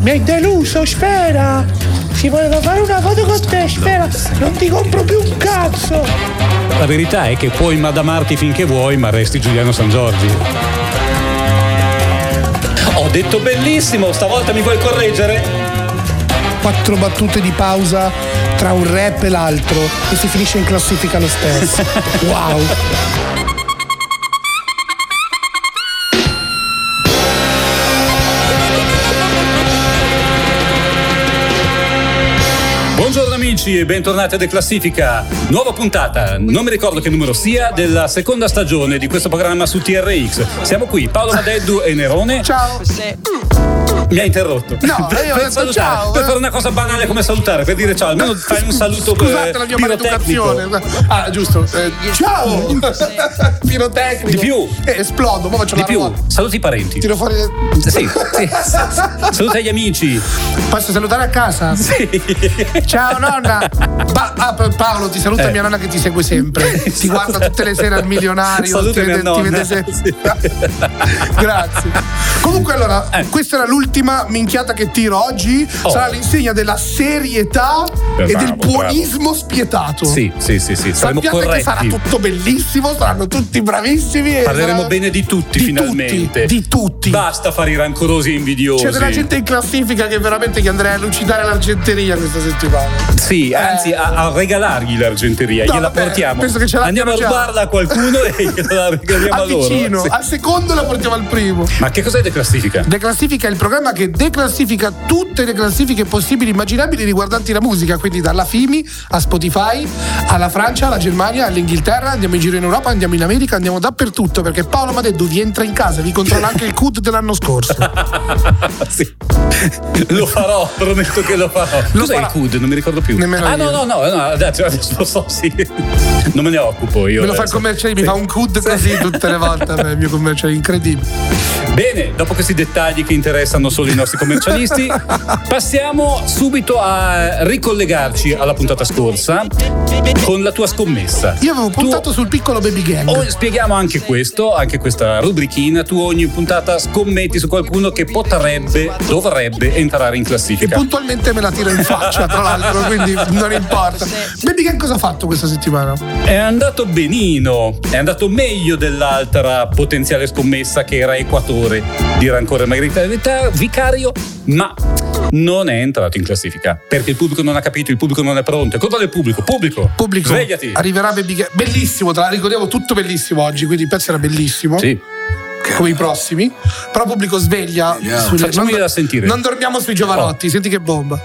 Mi hai deluso, Sfera! Si voleva fare una foto con te, Sfera! Non ti compro più un cazzo! La verità è che puoi madamarti finché vuoi, ma resti Giuliano San Giorgi. Ho detto bellissimo, stavolta mi vuoi correggere? Quattro battute di pausa tra un rap e l'altro e si finisce in classifica lo stesso. Wow! Amici e bentornati a Declassifica. Nuova puntata, non mi ricordo che numero sia, della seconda stagione di questo programma su TRX. Siamo qui, Paolo Madeddu e Nerone. Ciao! Mi ha interrotto. No, per, io per salutare, ciao, per eh. fare una cosa banale come salutare, per dire ciao, almeno fai un saluto Scusate eh, la mia maleducazione. Ah, giusto. eh, ciao! Pirotecnico. Di più. Eh, esplodo, poi faccio Di più, roba. saluti i parenti. Tiro fuori. Sì, sì. Saluta gli amici. Posso salutare a casa? Sì. Ciao nonna! Pa- ah, Pa- Paolo, ti saluta Eh. mia nonna che ti segue sempre. Ti guarda tutte le sere al milionario. Saluta ti vede, ti vede sempre. Sì. Grazie. Comunque, allora, Eh. questa era l'ultima minchiata che tiro oggi. Oh. Sarà l'insegna della serietà Eh, e del bravo, buonismo spietato. Sì, sì, sì, sì, saremo Sappiate che sarà corretti. tutto bellissimo, saranno tutti bravissimi. Parleremo sarà- bene di tutti di finalmente. Tutti, di tutti. Basta fare i rancorosi e invidiosi. C'è della gente in classifica che veramente che andrei a lucidare l'argenteria questa settimana. Sì, anzi, a, a regalargli l'argenteria, No, gliela vabbè, portiamo. penso che ce Andiamo a rubarla a qualcuno e gliela regaliamo a Al loro. vicino, Sì. al secondo la portiamo al primo. Ma che cos'è declassifica? Declassifica è il programma che declassifica tutte le classifiche possibili e immaginabili riguardanti la musica, quindi dalla FIMI a Spotify, alla Francia, alla Germania, all'Inghilterra, andiamo in giro in Europa, andiamo in America, andiamo dappertutto perché Paolo Madeddu vi entra in casa, vi controlla anche il CUD dell'anno scorso. sì. Lo farò, prometto che lo farò. Lo Cos'è farà. il CUD? Non mi ricordo più. Nemmeno ah, io. no, no, no, no, adesso, adesso lo so, sì. Non me ne occupo io. Me lo fa il adesso. commerciale, mi fa un CUD così tutte le volte, Vabbè, il mio commerciale è incredibile. Bene, dopo questi dettagli che interessano solo i nostri commercialisti, passiamo subito a ricollegarci alla puntata scorsa con la tua scommessa. Io avevo Tu- puntato sul piccolo baby gang. Oh, spieghiamo anche questo, anche questa rubrichina. Tu ogni puntata scommetti su qualcuno che potrebbe, dovrebbe entrare in E classifica. puntualmente me la tiro in faccia, tra l'altro, quindi non importa. Baby Gang cosa ha fatto questa settimana? È andato benino, è andato meglio dell'altra potenziale scommessa che era Equatore di Rancore Margherita Vicario, ma non è entrato in classifica perché il pubblico non ha capito, il pubblico non è pronto. È colpa del pubblico. Pubblico, Pubblico, svegliati. arriverà Baby Gang. Bellissimo, tra ricordiamo tutto bellissimo oggi, quindi il pezzo era bellissimo. Sì. Come i prossimi, però pubblico sveglia. sui- Facciamoli non, da sentire. non dormiamo sui giovanotti, senti che bomba.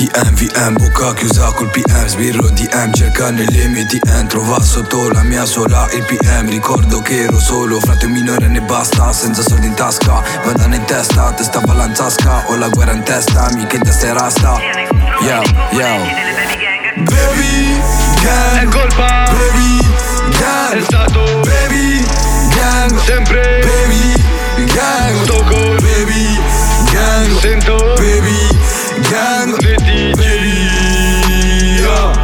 TM, VM, bocca chiusa col PM Sbirro DM, cerca nei limiti M Trova sotto la mia sola il PM Ricordo che ero solo, frate minore ne basta Senza soldi in tasca, bandana in testa Testa balanzasca, ho la guerra in testa Mica in testa e rasta. Yo, yo. Baby gang È colpa. Baby gang È stato. Baby gang sempre. Baby gang Tocco Baby gang Sento. Baby gang Yeah,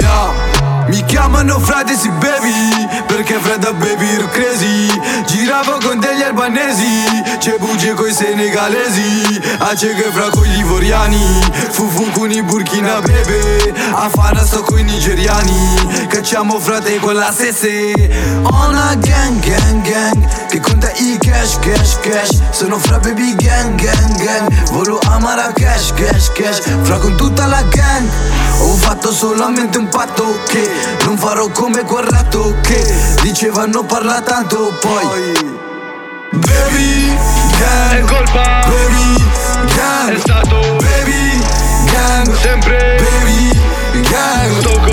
yeah. Mi chiamano frate si baby Perché fredda baby ero crazy. Giravo con degli albanesi C'è bugie coi senegalesi. A c'è che fra con gli ivoriani Fufu con i burkina bebe. A fana sto con i nigeriani Cacciamo frate con la sese. Ona gang gang gang. i cash cash cash. Sono fra baby gang gang gang. Volo a Marrakesh cash cash. Fra con tutta la gang. Ho fatto solamente un patto che Non farò come quel ratto che Dicevano parla tanto poi. Baby gang. È colpa. Baby È gang stato. Baby gang. Sempre. Baby gang. Tocco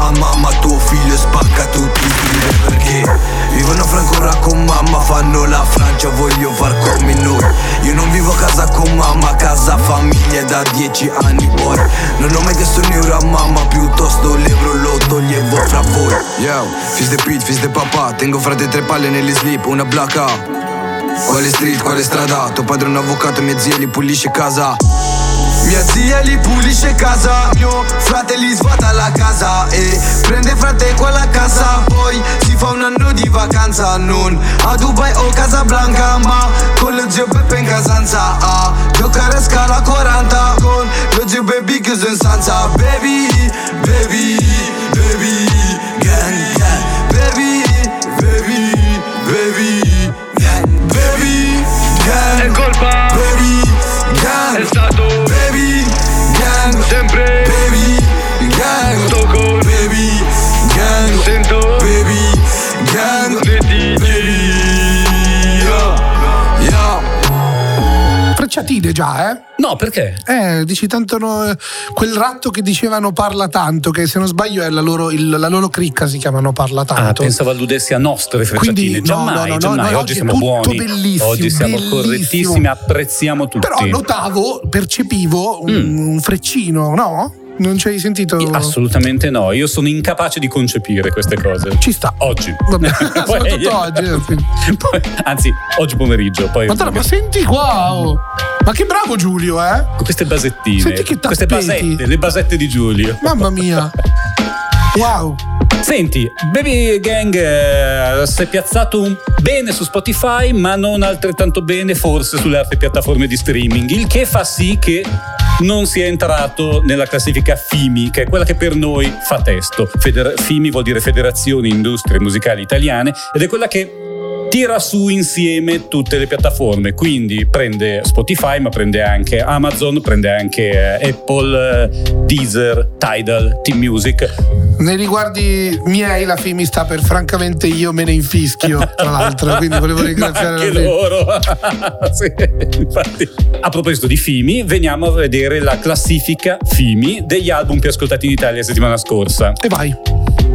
a mamma tuo figlio spacca tutti i fili perché. Vivono fra ancora con mamma, fanno la Francia, voglio far come noi. Io non vivo a casa con mamma, casa famiglia da dieci anni poi. Non ho mai chiesto un euro a mamma, piuttosto l'euro lo toglievo fra voi. Yo, fils de pit, fils de papà, tengo frate tre palle negli slip, una blacca Quale street, quale strada? Tuo padre è un avvocato, mia zia li pulisce casa Mia zia li pulisce casa Mio frate li svuota la casa E prende frate quella casa. Poi si fa un anno di vacanza Non a Dubai o Casablanca Ma con lo zio Peppe in casanza A giocare a scala 40 Con lo zio Baby chiuso in stanza. Baby, baby Frecciatine già, eh? No, perché? Eh, dici tanto no, quel ratto che dicevano parla tanto, che se non sbaglio è la loro, il- la loro cricca si chiamano parla Ah, tanto. pensavo alludessi a nostre frecciatine. Quindi, no, giammai, no, no, no, giammai. no, oggi oggi siamo tutto buoni. bellissimo, oggi siamo bellissimo. correttissimi, apprezziamo tutti. Però notavo, percepivo un, Mm. un freccino, no? Non ci hai sentito? Assolutamente no, io sono incapace di concepire queste cose. Ci sta. Oggi. Vabbè, soprattutto oggi. eh. Poi- anzi, oggi pomeriggio. Poi Madonna, ma senti qua! oh. Ma che bravo Giulio, eh? con queste basettine. Senti che queste tappeti. basette, le basette di Giulio. Mamma mia. Wow. Senti, Baby Gang eh, si è piazzato un- bene su Spotify, ma non altrettanto bene forse sulle altre piattaforme di streaming, il che fa sì che non sia entrato nella classifica FIMI, che è quella che per noi fa testo. Feder- FIMI vuol dire Federazione Industrie Musicali Italiane ed è quella che tira su insieme tutte le piattaforme, quindi prende Spotify, ma prende anche Amazon, prende anche eh, Apple, eh, Deezer, Tidal, Team Music. Nei riguardi miei, la FIMI sta per francamente io me ne infischio, tra l'altro. Quindi volevo ringraziare anche loro. Sì. A proposito di Fimi, veniamo a vedere la classifica Fimi degli album più ascoltati in Italia la settimana scorsa. E vai.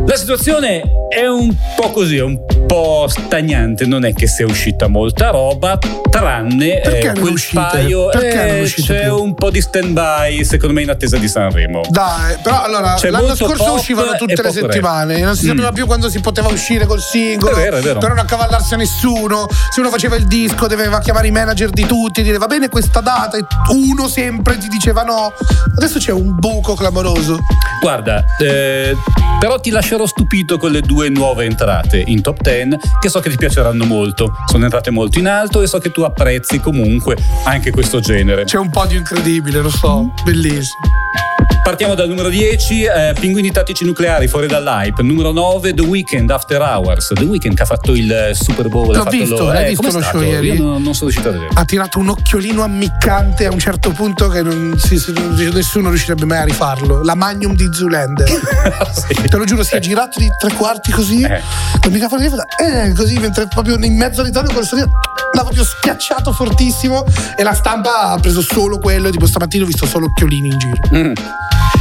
La situazione è un po' così, è un po' stagnante, non è che sia uscita molta roba, tranne Perché eh, quel paio eh, c'è più? un po' di stand by, secondo me in attesa di Sanremo. Dai, però allora C'è l'anno scorso uscivano tutte le poco rap. settimane, non si sapeva Mm. più quando si poteva uscire col singolo, È vero, è vero. per non accavallarsi a nessuno. Se uno faceva il disco, doveva chiamare i manager di tutti e dire va bene questa data, e uno sempre ti diceva no. Adesso c'è un buco clamoroso. Guarda, eh, però ti lascerò stupito con le due nuove entrate in top 10 che so che ti piaceranno molto. Sono entrate molto in alto e so che tu apprezzi comunque anche questo genere. C'è un podio incredibile, lo so, bellissimo. Partiamo dal numero 10, eh, Pinguini Tattici Nucleari fuori dall'hype. Numero 9, The Weeknd After Hours. The Weeknd che ha fatto il Super Bowl. L'ho ha fatto visto, l'hai eh, visto lo show ieri? Io non, non sono riuscito a vedere. Ha tirato un occhiolino ammiccante a un certo punto che non si- nessuno riuscirebbe mai a rifarlo. La Magnum di Zulander. Sì. Te lo giuro, si è girato di tre quarti così. Eh. Col microfono di eh, così, mentre proprio in mezzo all'itorio quello sorriso l'ha proprio schiacciato fortissimo. E la stampa ha preso solo quello. Tipo stamattina ho visto solo occhiolini in giro. Mm.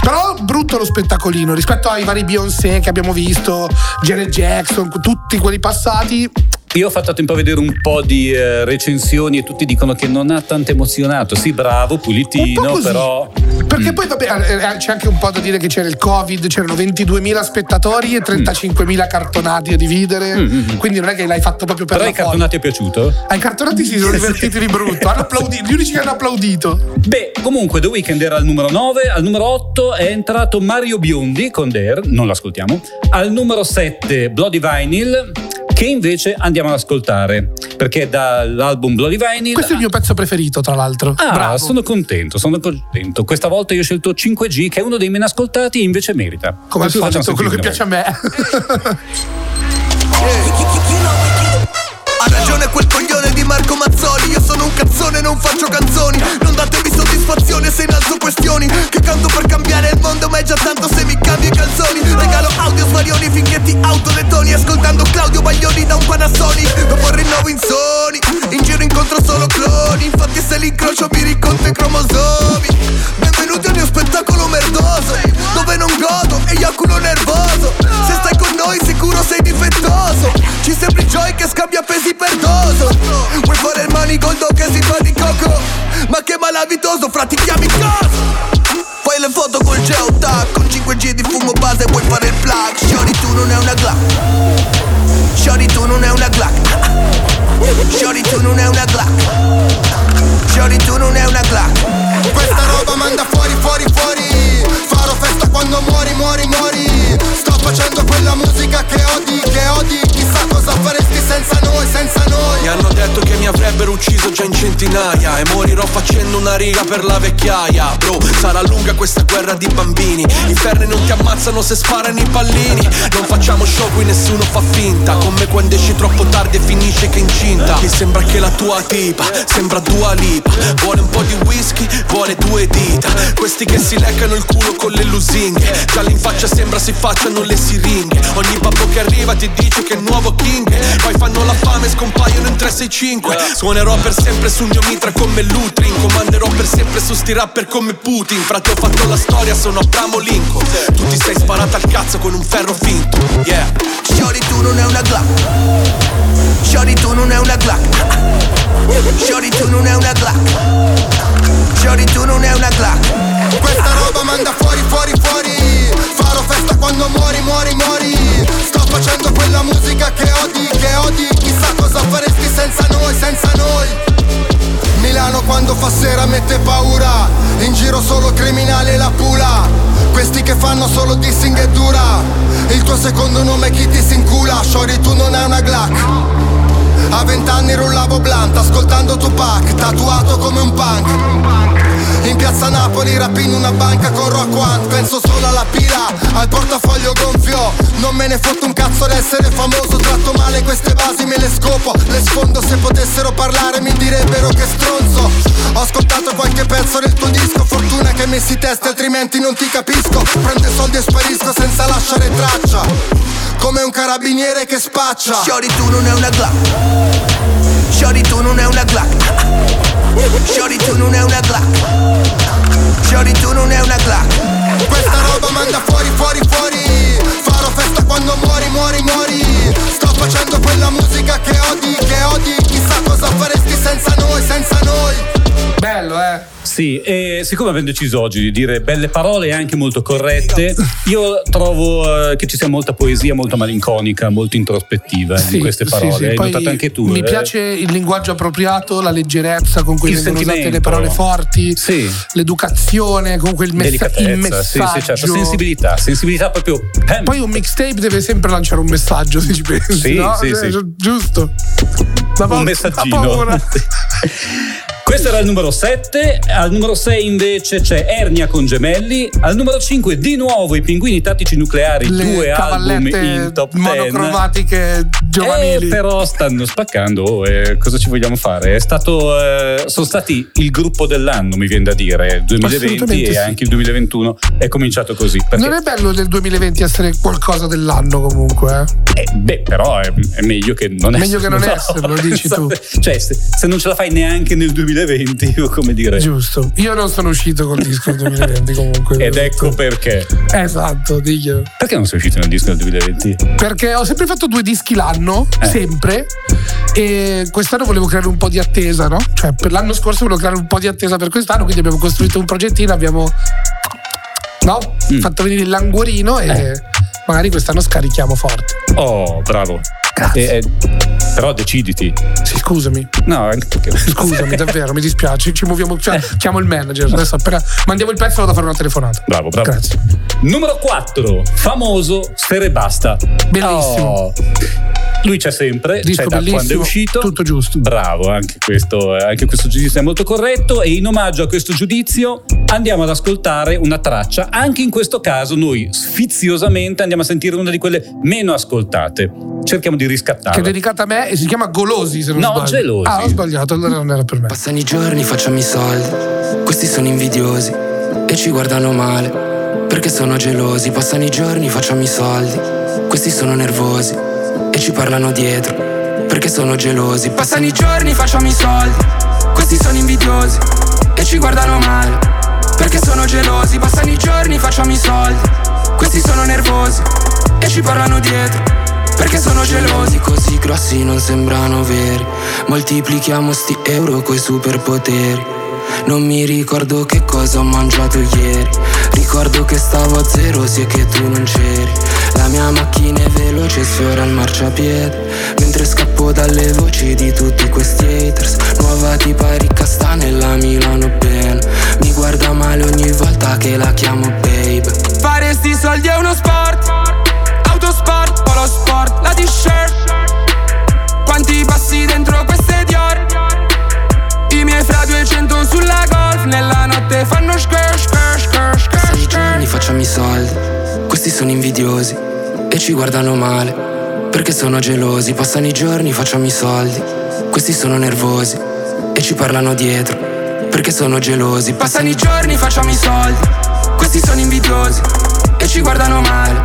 Però brutto lo spettacolino rispetto ai vari Beyoncé che abbiamo visto, Janet Jackson, tutti quelli passati. Io ho fatto tempo a vedere un po' di eh, recensioni e tutti dicono che non ha tanto emozionato. Sì, bravo, pulitino, però. Perché Mm. poi vabbè, eh, c'è anche un po' da dire che c'era il Covid, c'erano 22.000 spettatori e 35.000 cartonati a dividere. Mm, mm, mm. Quindi non è che l'hai fatto proprio per Però la ai folla. cartonati è piaciuto? Ai cartonati si sono divertiti di brutto. Hanno applaudito, gli unici che hanno applaudito. Beh, comunque The Weeknd era al numero 9, al numero 8 è entrato Mario Biondi con Dare, non l'ascoltiamo. Al numero 7 Bloody Vinyl, che invece andiamo ad ascoltare, perché dall'album Bloody Vinyl... Questo è il mio pezzo preferito, tra l'altro. Ah, Bravo. sono contento, sono contento. Questa volta io ho scelto 5G, che è uno dei meno ascoltati e invece merita. Come al solito, quello che piace a me. Ha ragione quel coglione di Marco Mazzoli Io sono un cazzone, non faccio canzoni Non datemi soddisfazione se innalzo questioni. Che canto per cambiare il mondo ma è già tanto se mi cambio i calzoni. Regalo audio svarioni finché ti autoletoni Ascoltando Claudio Baglioni da un Panasonic. Dopo il rinnovo in Sony. In giro incontro solo cloni. Infatti se li incrocio mi riconto i cromosomi. Benvenuti al mio spettacolo merdoso Dove non godo e eiaculo nervoso. Se stai con noi sicuro sei difettoso. Ci sembri Joy che scambia pesi per doso. Vuoi fare il manigoldo che si fa di coco? Ma che malavitoso, ti chiami cosa? Fai le foto col geotac Con 5G di fumo base vuoi fare il plug. Shorty tu non è una Glock Shorty tu non è una Glock Shorty tu non è una Glock Shorty tu non è una Glock Questa roba avrebbero centinaia E morirò facendo una riga per la vecchiaia. Bro, sarà lunga questa guerra di bambini. I ferri non ti ammazzano se sparano i pallini. Non facciamo show qui nessuno fa finta. Con me quando esci troppo tardi e finisce che incinta. Mi sembra che la tua tipa sembra Dua Lipa. Vuole un po' di whisky, vuole due dita. Questi che si leccano il culo con le lusinghe. Già in faccia sembra si facciano le siringhe. Ogni babbo che arriva ti dice che è il nuovo king. Poi fanno la fame e scompaiono in 365 Suonerò per sempre sul mio mitra come Lutrin Comanderò per sempre su sti rapper come Putin. Frate ho fatto la storia, sono Abramo Lincoln Tu ti sei sparato al cazzo con un ferro finto Yeah. Shorty tu non è una Glock. Shorty tu non è una Glock. Shorty tu non è una Glock. Shorty tu non è una Glock. Questa roba manda fuori fuori fuori. Farò festa quando muori muori muori. Sto facendo quella musica che odi che odi. Chissà cosa faresti senza noi senza noi Milano quando fa sera mette paura. In giro solo criminali e la pula. Questi che fanno solo dissing e dura. Il tuo secondo nome è chi ti si incula. Shorty tu non è una Glock. A vent'anni rullavo blunt ascoltando Tupac, tatuato come un punk. In piazza Napoli rapino una banca con Rock One Penso solo alla pila, al portafoglio gonfio. Non me ne fotto un cazzo d'essere famoso. Tratto male queste basi, me le scopo. Le sfondo, se potessero parlare mi direbbero che stronzo. Ho ascoltato qualche pezzo del tuo disco. Fortuna che messi testi altrimenti non ti capisco. Prendo i soldi e sparisco senza lasciare traccia. Come un carabiniere che spaccia. Shorty tu non è una Glock Shorty tu non è una Glock. Shorty tu non è una Glock. Shorty tu non è una Glock. Questa roba manda fuori fuori fuori. Farò festa quando muori muori muori. Sto facendo quella musica che odi che odi. Chissà cosa faresti senza noi senza noi Bello eh sì, e siccome abbiamo deciso oggi di dire belle parole e anche molto corrette, io trovo eh, che ci sia molta poesia molto malinconica, molto introspettiva Sì, in queste sì, parole. sì. Hai Poi notato anche tu? Mi eh? piace il linguaggio appropriato, la leggerezza con cui Il vengono usate le parole forti, Sì. l'educazione, comunque il, messa- Delicatezza, sì, messaggio. sì, certo. Sensibilità, sensibilità proprio. ehm, Poi un mixtape deve sempre lanciare un messaggio, se ci pensi. Sì, no? sì, Cioè, sì. Giusto. Pa- un da messaggino. paura. Questo era il numero 7, al numero 6 invece c'è Ernia con gemelli, al numero 5 di nuovo i pinguini tattici nucleari, Le due album in top 10. monocromatiche giovanili. Eh, però stanno spaccando, oh, eh, cosa ci vogliamo fare? È stato, eh, sono stati il gruppo dell'anno, mi viene da dire, il 2020 Assolutamente e sì. anche il 2021 è cominciato così. Non è bello del 2020 essere qualcosa dell'anno comunque, eh? eh, beh, però è, è meglio che non Meglio che non No, esserlo, dici tu. Cioè, se, se non ce la fai neanche nel 2020, come dire. Giusto. Io non sono uscito col disco del 2020 comunque. Ed ecco perché. Esatto, diglielo. Perché non sei uscito nel disco del 2020? Perché ho sempre fatto due dischi l'anno, Eh. sempre. E quest'anno volevo creare un po' di attesa, no? Cioè, per l'anno scorso volevo creare un po' di attesa per quest'anno, quindi abbiamo costruito un progettino, abbiamo. No? Mm. Fatto venire il languorino e Eh. magari quest'anno scarichiamo forte. Oh, bravo. Grazie. Eh, eh, però deciditi. Sì, scusami. No, anche perché. Scusami, davvero, mi dispiace. Ci muoviamo. Cioè, chiamo il manager. Adesso appena mandiamo il pezzo vado a fare una telefonata. Bravo, bravo. Grazie. Numero 4, famoso Sfere Basta. Bellissimo. Oh. Lui c'è sempre, Disco c'è da quando è uscito. tutto giusto. Bravo, anche questo, eh, anche questo giudizio è molto corretto. E in omaggio a questo giudizio andiamo ad ascoltare una traccia. Anche in questo caso, noi sfiziosamente andiamo a sentire una di quelle meno ascoltate. Cerchiamo di Che è riscattarla. dedicata a me e si chiama Golosi, se non No, sbaglio. Gelosi. Ah, ho sbagliato, allora non era per me. Passano i giorni, facciamo i soldi. Questi sono invidiosi e ci guardano male. Perché sono gelosi. Passano i giorni, facciamo i soldi. Questi sono nervosi e ci parlano dietro. Perché sono gelosi. Passano i giorni, facciamo i soldi. Questi sono invidiosi e ci guardano male. Perché sono gelosi. Passano i giorni, facciamo i soldi. Questi sono nervosi e ci parlano dietro. Perché sono gelosi così grossi non sembrano veri Moltiplichiamo sti euro coi superpoteri Non mi ricordo che cosa ho mangiato ieri Ricordo che stavo a zero sia che tu non c'eri la mia macchina è veloce sfiora il marciapiede. Mentre scappo dalle voci di tutti questi haters. Nuova tipa ricca sta nella Milano Ben. Mi guarda male ogni volta che la chiamo babe. Fare sti soldi è uno sport. Autosport, polo sport, la t-shirt. Quanti passi dentro queste Dior? I miei fra 200 sulla golf. Nella notte fanno skr skr skr skr skr Sei giorni facciamo i soldi. Questi sono invidiosi e ci guardano male. Perché sono gelosi. Passano i giorni, facciamo i soldi. Questi sono nervosi e ci parlano dietro. Perché sono gelosi. Passano i giorni, facciamo i soldi. Questi sono invidiosi e ci guardano male.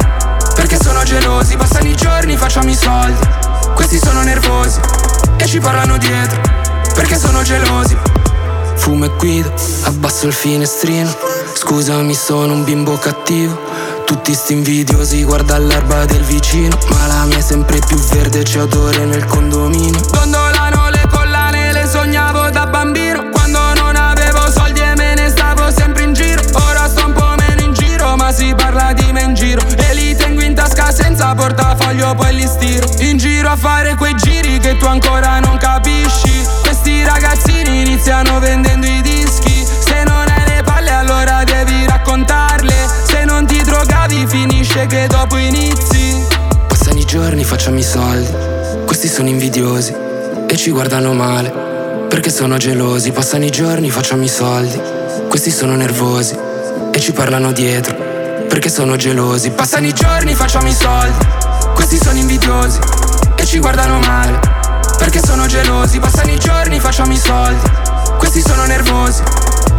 Perché sono gelosi. Passano i giorni, facciamo i soldi. Questi sono nervosi e ci parlano dietro. Perché sono gelosi. Fumo e guido, abbasso il finestrino. Scusami, sono un bimbo cattivo. Tutti sti invidiosi, guarda l'erba del vicino. Ma la mia è sempre più verde, c'è odore nel condominio. Dondolano le collane, le sognavo da bambino. Quando non avevo soldi e me ne stavo sempre in giro. Ora sto un po' meno in giro, ma si parla di me in giro. E li tengo in tasca senza portafoglio, poi li stiro. In giro a fare quei giri che tu ancora non capisci. Questi ragazzini iniziano vendendo i dischi finisce che dopo inizi Passano i giorni, facciamo i soldi. Questi sono invidiosi e ci guardano male. Perché sono gelosi. Passano i giorni, facciamo i soldi. Questi sono nervosi e ci parlano dietro. Perché sono gelosi. Passano i giorni, facciamo i soldi. Questi sono invidiosi e ci guardano male. Perché sono gelosi. Passano i giorni, facciamo i soldi. Questi sono nervosi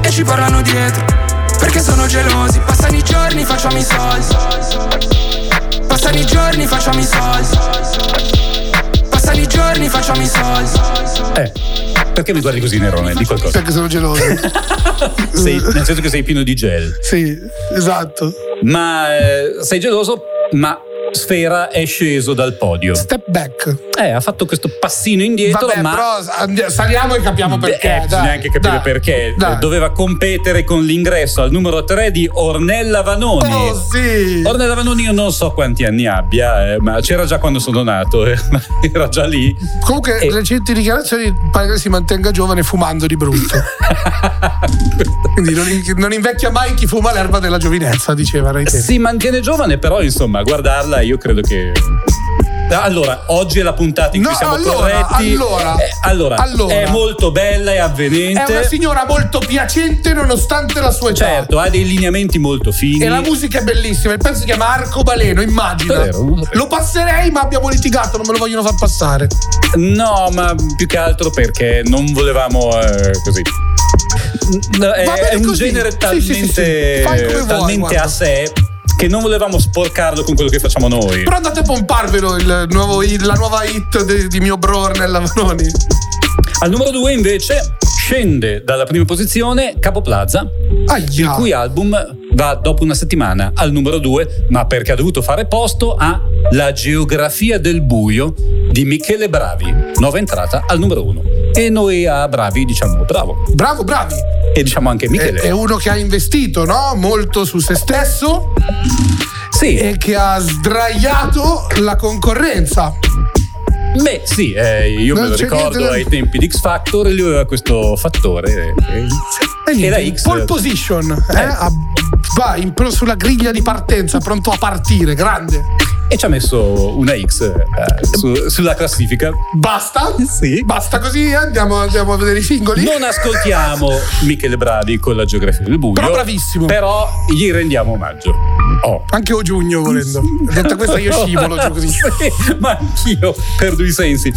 e ci parlano dietro. Perché sono gelosi. Passano i giorni, facciamo i soldi. Passano i giorni, facciamo i soldi. Passano i giorni, facciamo i soldi. Eh, perché mi guardi così, Nerone? Di qualcosa. Perché sono geloso. Sei- nel senso che sei pieno di gel. sì, esatto. Ma eh, sei geloso, ma Sfera è sceso dal podio. Step back. Eh, ha fatto questo passino indietro, Vabbè, ma... però saliamo e capiamo perché. Eh, dai, bisogna anche capire dai, perché. dai. Doveva competere con l'ingresso al numero 3 di Ornella Vanoni. Oh sì! Ornella Vanoni io non so quanti anni abbia, eh, ma c'era già quando sono nato, eh, era già lì. Comunque, Eh. recenti dichiarazioni pare che si mantenga giovane fumando di brutto. Quindi non, non invecchia mai chi fuma l'erba della giovinezza, diceva si mantiene giovane, però insomma, a guardarla io credo che. Allora, oggi è la puntata in No, cui siamo allora, corretti. allora, Eh, allora, allora. è molto bella e È avvenente. una signora molto piacente nonostante la sua età. Certo, ha dei lineamenti molto fini. E la musica è bellissima. Il pezzo si chiama Arcobaleno, immagina. È vero, lo passerei, ma abbiamo litigato, non me lo vogliono far passare. No, ma più che altro perché non volevamo eh, così. No, è, è un così. genere Sì, sì, sì, talmente, sì. Vuoi, talmente guarda. a sé che non volevamo sporcarlo con quello che facciamo noi. Però andate a pomparvelo il nuovo la nuova hit de- di mio bro Ornella Vanoni. Al numero 2 invece scende dalla prima posizione Capo Plaza, Aia. il cui album va dopo una settimana al numero 2, ma perché ha dovuto fare posto a La geografia del buio di Michele Bravi, nuova entrata al numero 1. E noi a Bravi diciamo bravo. Bravo, bravi. E diciamo anche Michele. è uno che ha investito no? molto su se stesso Sì, e che ha sdraiato la concorrenza. beh, sì, eh, io Non me lo ricordo niente ai tempi di X Factor, lui aveva questo fattore. eh, E niente, Era X. Pole position. eh? Eh. Ah, Va in pro- sulla griglia di partenza, pronto a partire, grande. E ci ha messo una X eh, su- sulla classifica. Basta? Sì. Basta così, eh? andiamo, andiamo a vedere i singoli. Non ascoltiamo Michele Bravi con la geografia del buio. Però bravissimo. Però gli rendiamo omaggio. Oh. Anche o giugno volendo. Detta questa io scivolo giù così. Sì, ma anch'io perdo i sensi.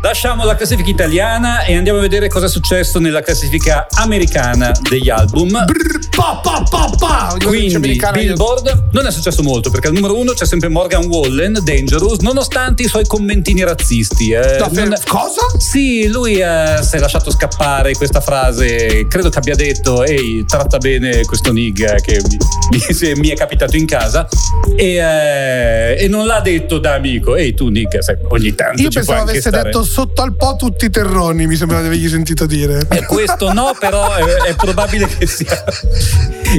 Lasciamo la classifica italiana e andiamo a vedere cosa è successo nella classifica americana degli album. Brr, pa, pa, pa, pa. Quindi Billboard non è successo molto perché al numero uno c'è sempre Morgan Wallen, Dangerous, nonostante i suoi commentini razzisti. eh. Fer- Non- Cosa? Sì, lui eh, si è lasciato scappare questa frase, credo che abbia detto ehi tratta bene questo nigga che mi, mi- è capitato in casa e, eh, e non l'ha detto da amico, ehi tu nigga, sai, ogni tanto Io ci pensavo anche avesse stare. detto sotto al po' tutti i terroni, mi sembrava di avergli sentito dire. Eh, questo no, però è, è probabile che sia,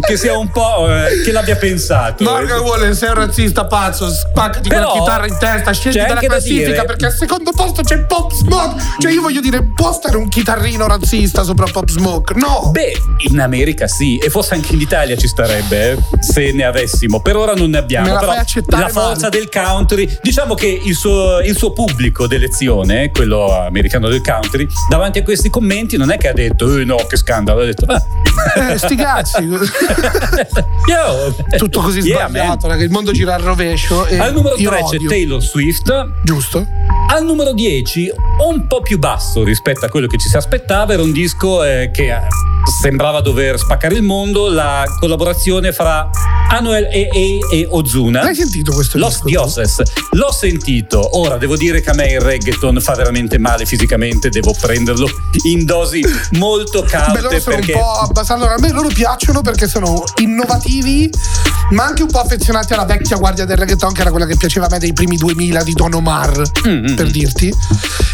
che sia un po' eh, che l'abbia pensato. Morgan Wallen, sei un razzista pazzo, spaccati Però quella chitarra in testa, scendi dalla da classifica dire- perché al secondo posto c'è Pop Smoke. Cioè io voglio dire, può stare un chitarrino razzista sopra Pop Smoke? No! Beh, in America sì, e forse anche in Italia ci starebbe, eh, se ne avessimo. Per ora non ne abbiamo. Me la però fai accettare la forza male. del country, diciamo che il suo, il suo pubblico d'elezione, quello americano del country, davanti a questi commenti non è che ha detto, eh no, che scandalo, ha detto, "Ah, Eh, sti cazzi. Tutto così Yeah, sbagliato, man. il mondo gira al rovescio. Al numero io 3 c'è. Taylor Swift. Giusto? Al numero 10, un po' più basso rispetto a quello che ci si aspettava, era un disco eh, che eh, sembrava dover spaccare il mondo, la collaborazione fra Anuel e, e, Ozuna. L'hai sentito questo Los disco? Dioses, l'ho sentito. Ora devo dire che a me il reggaeton fa veramente male fisicamente, devo prenderlo in dosi molto Beh, calte loro sono perché un po' abbastanza. Allora, a me loro piacciono perché sono innovativi, ma anche un po' affezionati alla vecchia guardia del reggaeton, che era quella che piaceva a me dei primi 2000 di Don Omar, Mm, per dirti.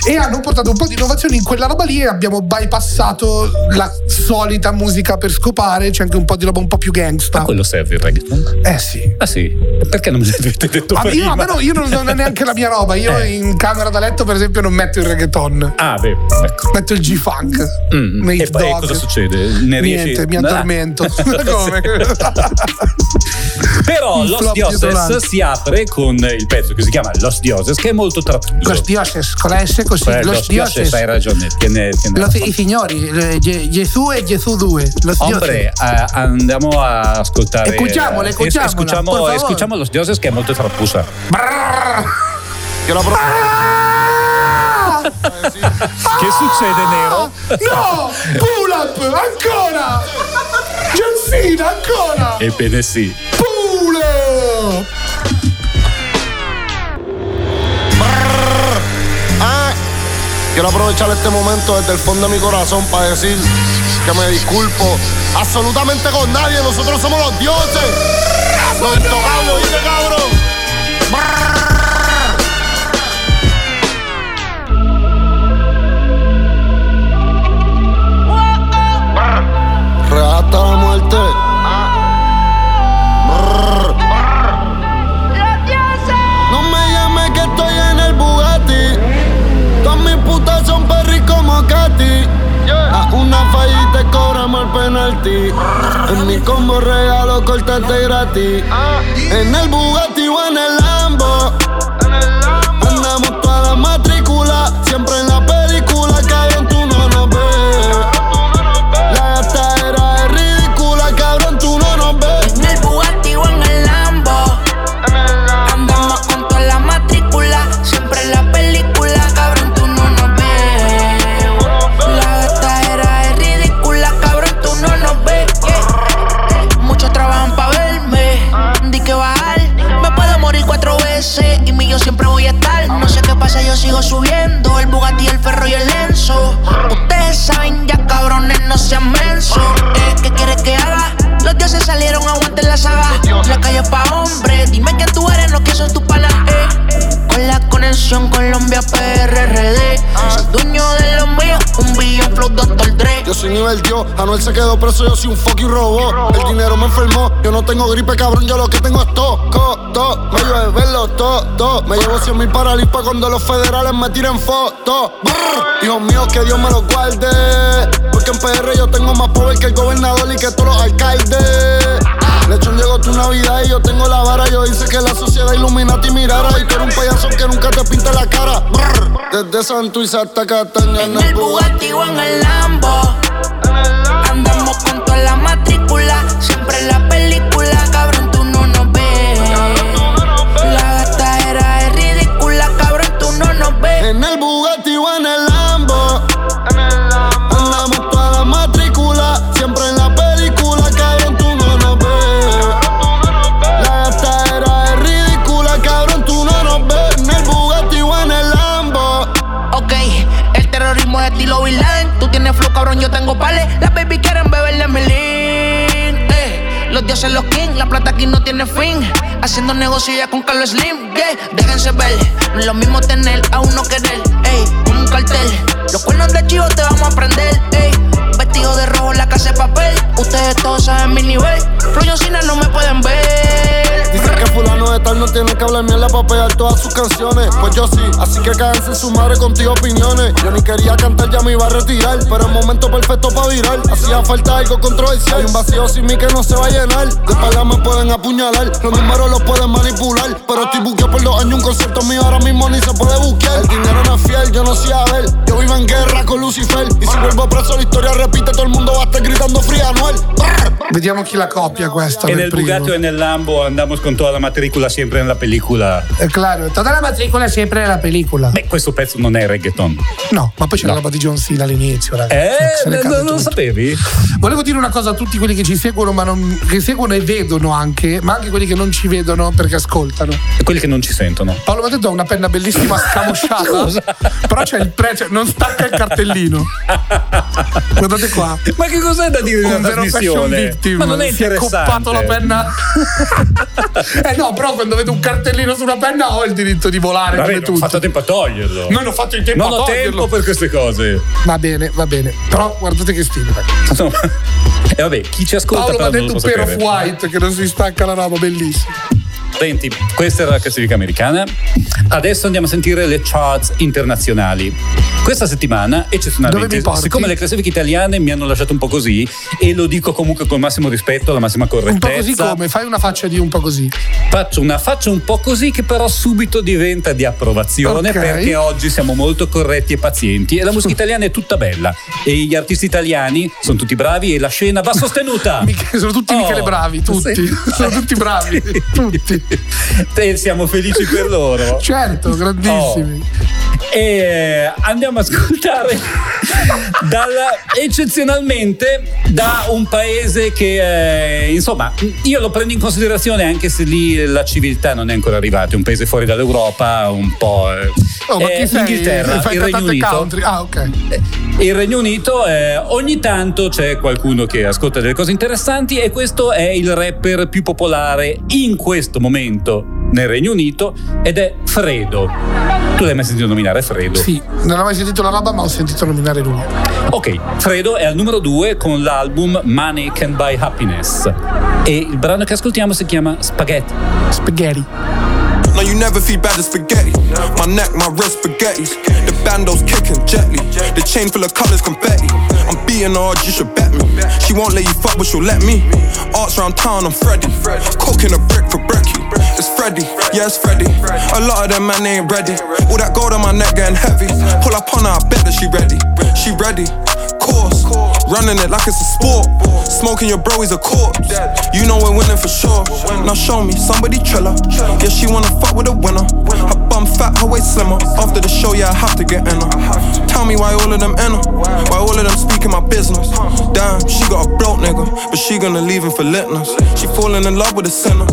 E hanno portato un po' di innovazioni in quella roba lì e abbiamo bypassato la solita musica per scopare. C'è anche un po' di roba un po' più gangsta. a quello serve il reggaeton. Eh sì. Ah sì? Perché non me l'avete detto Ma prima? io, no, io non, non è neanche la mia roba. Io Eh. in camera da letto, per esempio, non metto il reggaeton. Ah, beh, ecco. Metto il G-Funk. Mm, e poi cosa succede? Ne riesci- Niente, mi Ah. addormento. Come? Però Los Dioses si apre con il pezzo che si chiama Los Dioses, che è molto trattuso. Los dioses, con la S così. Cioè, los, Los Dioses, hai ragione. Tiene, tiene Los- I signori, eh, Ge- Gesù e Gesù 2. Los Hombre, dioses. eh, andiamo a ascoltare. Escuchamole, eh, escuchamola, escuchamo, por favor. escuchamo Los Dioses, che è molto trappusa. Io la pro- Che succede, Nero? No! Pull up! Ancora! Cena, ancora! Ebbene sì. Pull up! Quiero aprovechar este momento desde el fondo de mi corazón para decir que me disculpo absolutamente con nadie. Nosotros somos los dioses. Los intocables, ¿oíste, cabrón? En mi combo regalo cortate gratis. En el Bugatti Dioses salieron, aguanten la saga. La calle pa' hombres. Dime quién tú eres, no que son tus panas, eh. Con la conexión Colombia PRRD. Soy dueño de los míos, un billón flow Dr. Dre. Yo soy nivel Dios, Anuel se quedó preso, yo soy un fucking robot. El dinero me enfermó, yo no tengo gripe, cabrón, yo lo que tengo es toco, to. Me llevo verlo todo, Me llevo 100 mil para pa' cuando los federales me tiren fotos. Brr. Hijos míos, que Dios me los guarde. Porque en PR yo tengo más poder que el gobernador y que todos los alcaldes. Lechón llegó tu Navidad y yo tengo la vara. Yo hice que la sociedad Illuminati mirara. Y tú eres un payaso que nunca te pinta la cara. Desde Santuiz hasta Cataña En el Bugatti o en el Lambo. Andamos con toda la matrícula. Siempre en la película, Haciendo negocio con Carlos Slim. Yeah, déjense ver. Lo mismo tener a uno querer. Ey, como un cartel. Los cuernos de chivo te vamos a prender. Ey, vestido de rojo la casa de papel. Ustedes todos saben mi nivel. Rollo Cine no me pueden ver. Dicen que fulano de tal no tiene que hablar mierda para pegar todas sus canciones. Pues yo sí, así que cáganse en su madre contigo opiniones. Yo ni quería cantar, ya me iba a retirar. Pero el momento perfecto para virar. Hacía falta algo controversial. Hay un vacío sin mí que no se va a llenar. De espalda me pueden apuñalar. Los números los pueden manipular. Pero estoy buqueado por dos años. Un concierto mío ahora mismo ni se puede buquear. El dinero no es fiel, yo no sé a ver. Yo vivo en guerra con Lucifer. Y si vuelvo preso, la historia repite. Todo el mundo va a estar gritando fría Anuel. Vediamo chi la copia questa. E nel nel primo. Bugatti e nel Lambo andiamo con tutta la matricola sempre nella pellicola. È claro, tutta la matricola è sempre nella pellicola. Beh, questo pezzo non è reggaeton. No, ma poi c'è No. la roba di John Cena all'inizio, ragazzi. Eh, non lo sapevi? Volevo dire una cosa a tutti quelli che ci seguono, ma non, che seguono e vedono anche, ma anche quelli che non ci vedono perché ascoltano. E quelli che non ci sentono. Paolo Matetto ha una penna bellissima scamosciata, però c'è il pre, cioè, non stacca il cartellino. Guardate qua. Ma che cos'è da dire in Un una vero fashion trasmissione? Ma non è interessante. coppato la penna. eh no, però quando vedo un cartellino sulla penna ho il diritto di volare Vabbè, come non ho tutti. fatto tempo a toglierlo. Non ho fatto in tempo non a ho toglierlo. tempo per queste cose. Va bene, va bene. Però guardate che stile. Insomma, e vabbè, chi ci ascolta Paolo mi ha non detto un pair of white che non si stacca la roba, bellissimo. Senti, questa era la classifica americana. Adesso andiamo a sentire le charts internazionali. Questa settimana, eccezionalmente, porti? siccome le classifiche italiane mi hanno lasciato un po' così, e lo dico comunque con il massimo rispetto, la massima Un po' correttezza. così come? Fai una faccia di un po' così. Faccio una faccia un po' così che però subito diventa di approvazione Ok. perché oggi siamo molto corretti e pazienti e la musica italiana è tutta bella e gli artisti italiani sono tutti bravi e la scena va sostenuta. Mich- sono tutti Oh, Michele bravi, tutti. sì. sono tutti bravi, tutti. E siamo felici per loro. Certo, grandissimi. E eh, andiamo a ascoltare dalla- eccezionalmente da un paese che eh, insomma io lo prendo in considerazione anche se lì la civiltà non è ancora arrivata, è un paese fuori dall'Europa, un po' eh, Oh, ma eh? Inghilterra, il Regno Unito. Ah, ok. Il Regno Unito eh, ogni tanto c'è qualcuno che ascolta delle cose interessanti e questo è il rapper più popolare in questo momento nel Regno Unito ed è Fredo. Tu l'hai mai sentito nominare Fredo? Sì, non ho mai sentito la roba, ma ho sentito nominare lui. Ok, Fredo è al numero 2 con l'album Money Can Buy Happiness e il brano che ascoltiamo si chiama Spaghetti. Spaghetti. No, you never feed bad as spaghetti. My neck, my wrist, spaghettis. The bando's kicking gently. The chain full of colors, confetti. I'm beating her, you should bet me. She won't let you fuck, but she'll let me. Arts round town, I'm Freddy. Cooking a brick for brekkie. It's Freddy, yeah, it's Freddy. A lot of them man ain't ready. All that gold on my neck getting heavy. Pull up on her, I bet that she ready. She ready. Course, running it like it's a sport. Smoking your bro, he's a corpse. You know we're winning for sure. Now show me somebody triller. Yeah, she wanna fuck with a winner. Her bum fat, her waist slimmer. After the show, yeah, I have to get in her. Tell me why all of them in her. Why all of them speaking my business. Damn, she got a broke nigga, but she gonna leave him for litness. She falling in love with a sinner.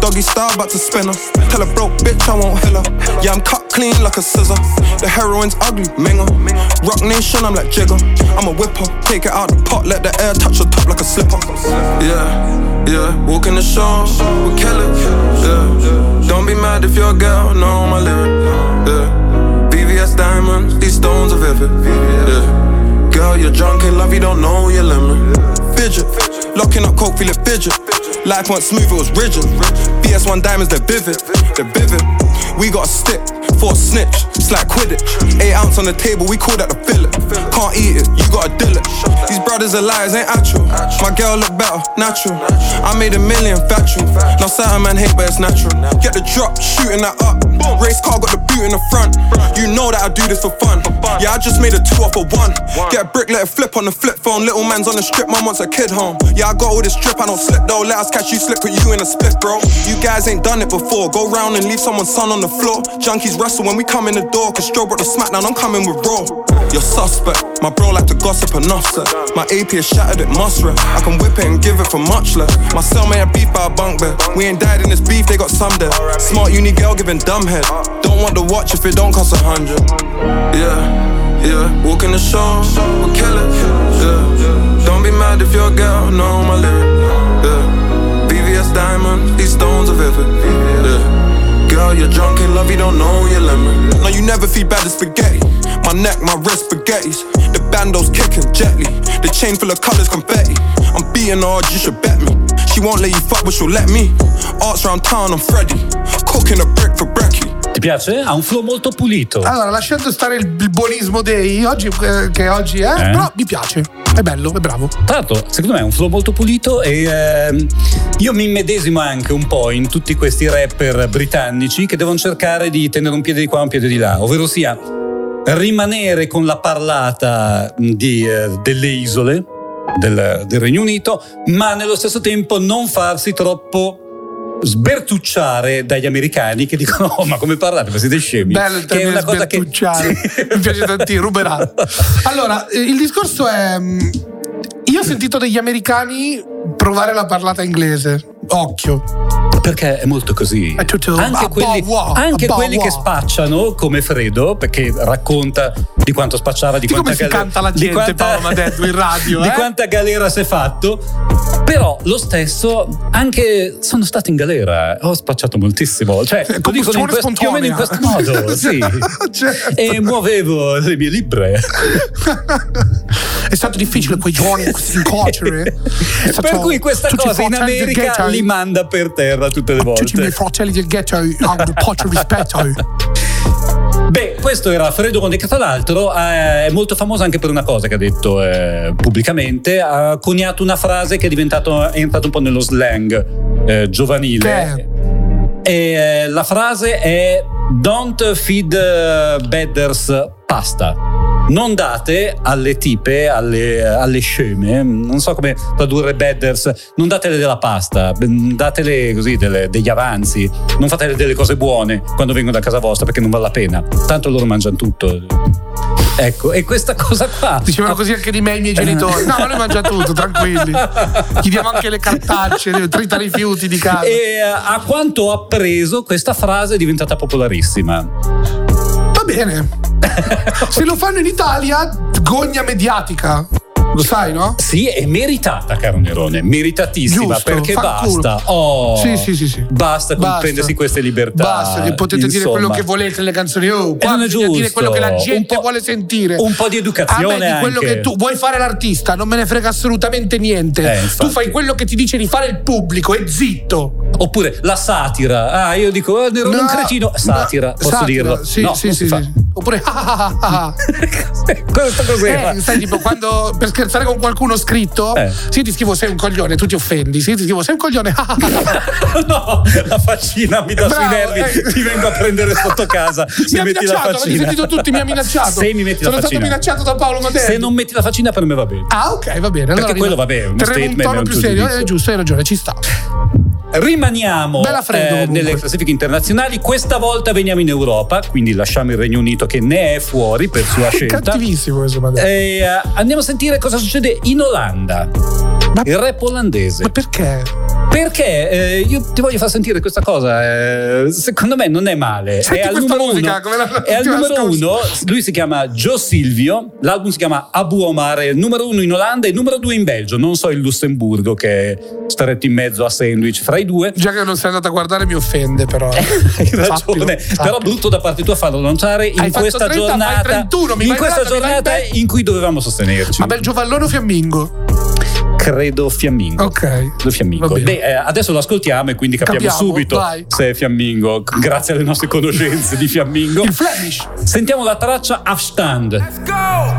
Doggy style about to spin her. Tell a broke bitch I won't hill her. Yeah, I'm cut clean like a scissor. The heroin's ugly, minger. Rock Nation, I'm like Jigger. I'm a whipper. Take it out the pot, let the air touch the top like a slipper. Yeah, yeah. Walking the show, we kill it. Yeah. Don't be mad if your girl know my lyric. Yeah. VVS diamonds, these stones are vivid. Yeah. Girl, you're drunk in love, you don't know your limit. Fidget, locking up coke, feel it fidget. Life wasn't smooth, it was rigid. BS1 diamonds, they're vivid, they're vivid. We got a stick for a snitch, it's like Quidditch. Eight ounce on the table, we call that a fillet. Can't eat it, you gotta deal it. These brothers are liars, ain't actual. My girl look better, natural. I made a million factual. Now certain man hate, but it's natural. Get the drop, shooting that up. Race car got the boot in the front. You know that I do this for fun. Yeah, I just made a two off a one. Get a brick, let it flip on the flip phone. Little man's on the strip, mum wants a kid home. Yeah, I got all this drip, I don't slip though. Let us catch you slip, put you in a split, bro. You guys ain't done it before. Go round and leave someone's son on the floor. Junkies wrestle when we come in the door. Cause Strobe brought the smackdown, I'm coming with raw. You're suspect. My bro like to gossip enough, sir. My AP is shattered, it must. I can whip it and give it for much less. My cellmate had beef by a bunk bed. We ain't died in this beef, they got some there. Smart uni girl giving dumb head. Don't want to watch if it don't cost a hundred. Yeah, yeah. Walking the show, we'll kill it. Yeah. Don't be mad if your girl know my lyric. Yeah. VVS diamonds, these stones are vivid. Yeah. Girl, you're drunk in love, you don't know your limit. No, you never feed bad as spaghetti. My neck, my wrist, spaghettis. The bando's kicking gently. The chain full of colors, confetti. I'm beating her, you should bet me. She won't let you fuck, but she'll let me. Arts round town, I'm Freddy. Cooking a brick for brekkie. Ti piace? Ha un flow molto pulito. Allora, lasciando stare il, buonismo dei oggi, eh, che oggi è, Eh? però mi piace. È bello, è bravo. Tra l'altro, secondo me è un flow molto pulito e ehm, io mi immedesimo anche un po' in tutti questi rapper britannici che devono cercare di tenere un piede di qua e un piede di là, ovvero sia rimanere con la parlata di, eh, delle isole, del, del Regno Unito, ma nello stesso tempo non farsi troppo sbertucciare dagli americani che dicono oh ma come parlate ma siete scemi Bello il che è una cosa che sbertucciare. Mi piace tantissimo, ruberà. Allora, il discorso è. mm, Io ho sentito degli americani provare la parlata inglese. Occhio. Perché è molto così. Anche quelli, anche quelli che spacciano, come Fredo, perché racconta di quanto spacciava, di Di quanta come si gal- canta la di gente, quanta- Paolo Madeddu, in radio, di eh? quanta galera si è fatto. Però lo stesso, anche sono stato in galera, ho spacciato moltissimo. Cioè, lo dicono in questo, più o meno in questo modo, sì. Certo. E muovevo le mie libre. È stato difficile quei giorni in carcere. Per cui questa cosa in America ghetto- li manda per terra tutte le Tutti i miei volte. fratelli del ghetto hanno un po' di rispetto. Beh, questo era Fredone, che tra l'altro eh, è molto famoso anche per una cosa che ha detto eh, pubblicamente. Ha coniato una frase che è, diventato, è entrata un po' nello slang eh, giovanile. È? E eh, la frase è Don't feed eh, bedders pasta. Non date alle tipe, alle, alle sceme, non so come tradurre bedders, non datele della pasta, datele così delle- degli avanzi, non fatele delle cose buone quando vengono da casa vostra perché non vale la pena. Tanto loro mangiano tutto. Ecco, e questa cosa qua. Dicevano così anche di me i miei genitori. No, ma noi mangiamo tutto, tranquilli. Gli diamo anche le cartacce, trita rifiuti di casa. E eh, a quanto ho appreso, questa frase è diventata popolarissima. Va bene. Se lo fanno in Italia, gogna mediatica. Lo sai, no? Sì, è meritata, caro Nerone, meritatissima Giusto, perché basta. Oh, Sì, sì, sì, sì. Basta, con Basta. prendersi queste libertà. Basta, che potete dire insomma. quello che volete nelle canzoni. Oh, qua E non è bisogna dire giusto. quello che la gente vuole sentire. un po' di educazione A me di quello anche. che tu vuoi fare l'artista, non me ne frega assolutamente niente. Eh, tu fai quello che ti dice di fare il pubblico e zitto. Oppure la satira. Ah, io dico, oh, Nerone è un No, cretino. Satira, no, posso satira, dirlo? Sì, no, sì, sì. Oppure ah, ah, ah, ah. Questo cos'era? Eh, sai, tipo, quando per scherzare con qualcuno scritto, Eh. sì, ti scrivo sei un coglione, tu ti offendi. Sì, ti scrivo sei un coglione. ah, ah, ah. no, la faccina mi dà sui Bravo, nervi. eh. Ti vengo a prendere sotto casa. Se mi ha minacciato, avete faccina. sentito tutti, mi ha minacciato. Se mi metti Sono la stato faccina. minacciato da Paolo Madelli. Se non metti la faccina per me va bene. Ah, ok, va bene. Perché allora quello, rim- vabbè, è uno terremo statement, un tono un più serio. È giusto, hai ragione, ci sta. Rimaniamo eh, nelle classifiche internazionali. Questa volta veniamo in Europa, quindi lasciamo il Regno Unito che ne è fuori per sua scelta. Cattivissimo questo eh, andiamo a sentire cosa succede in Olanda. Ma- Il rap olandese. Ma perché? Perché eh, io ti voglio far sentire questa cosa. eh, secondo me non è male. Senti è al numero musica, uno. la- È al numero uno. Lui si chiama Joe Silvio. L'album si chiama Abu Omar. È il numero uno in Olanda e il numero due in Belgio. Non so il Lussemburgo che è stretto in mezzo a sandwich fra i due. Già che non sei andato a guardare mi offende, però. Hai Sappilo, ragione, sappilo. però brutto da parte tua farlo lanciare in Hai questa 30, fai giornata. 31, mi in questa giornata in cui dovevamo sostenerci. Ma bel Giovallone o Fiammingo? Credo Fiammingo. Ok. Lo Fiammingo. Beh, eh, adesso lo ascoltiamo e quindi capiamo, Capiamo, subito vai. se è Fiammingo, grazie alle nostre conoscenze di Fiammingo. Il Flemish. Sentiamo la traccia Afstand.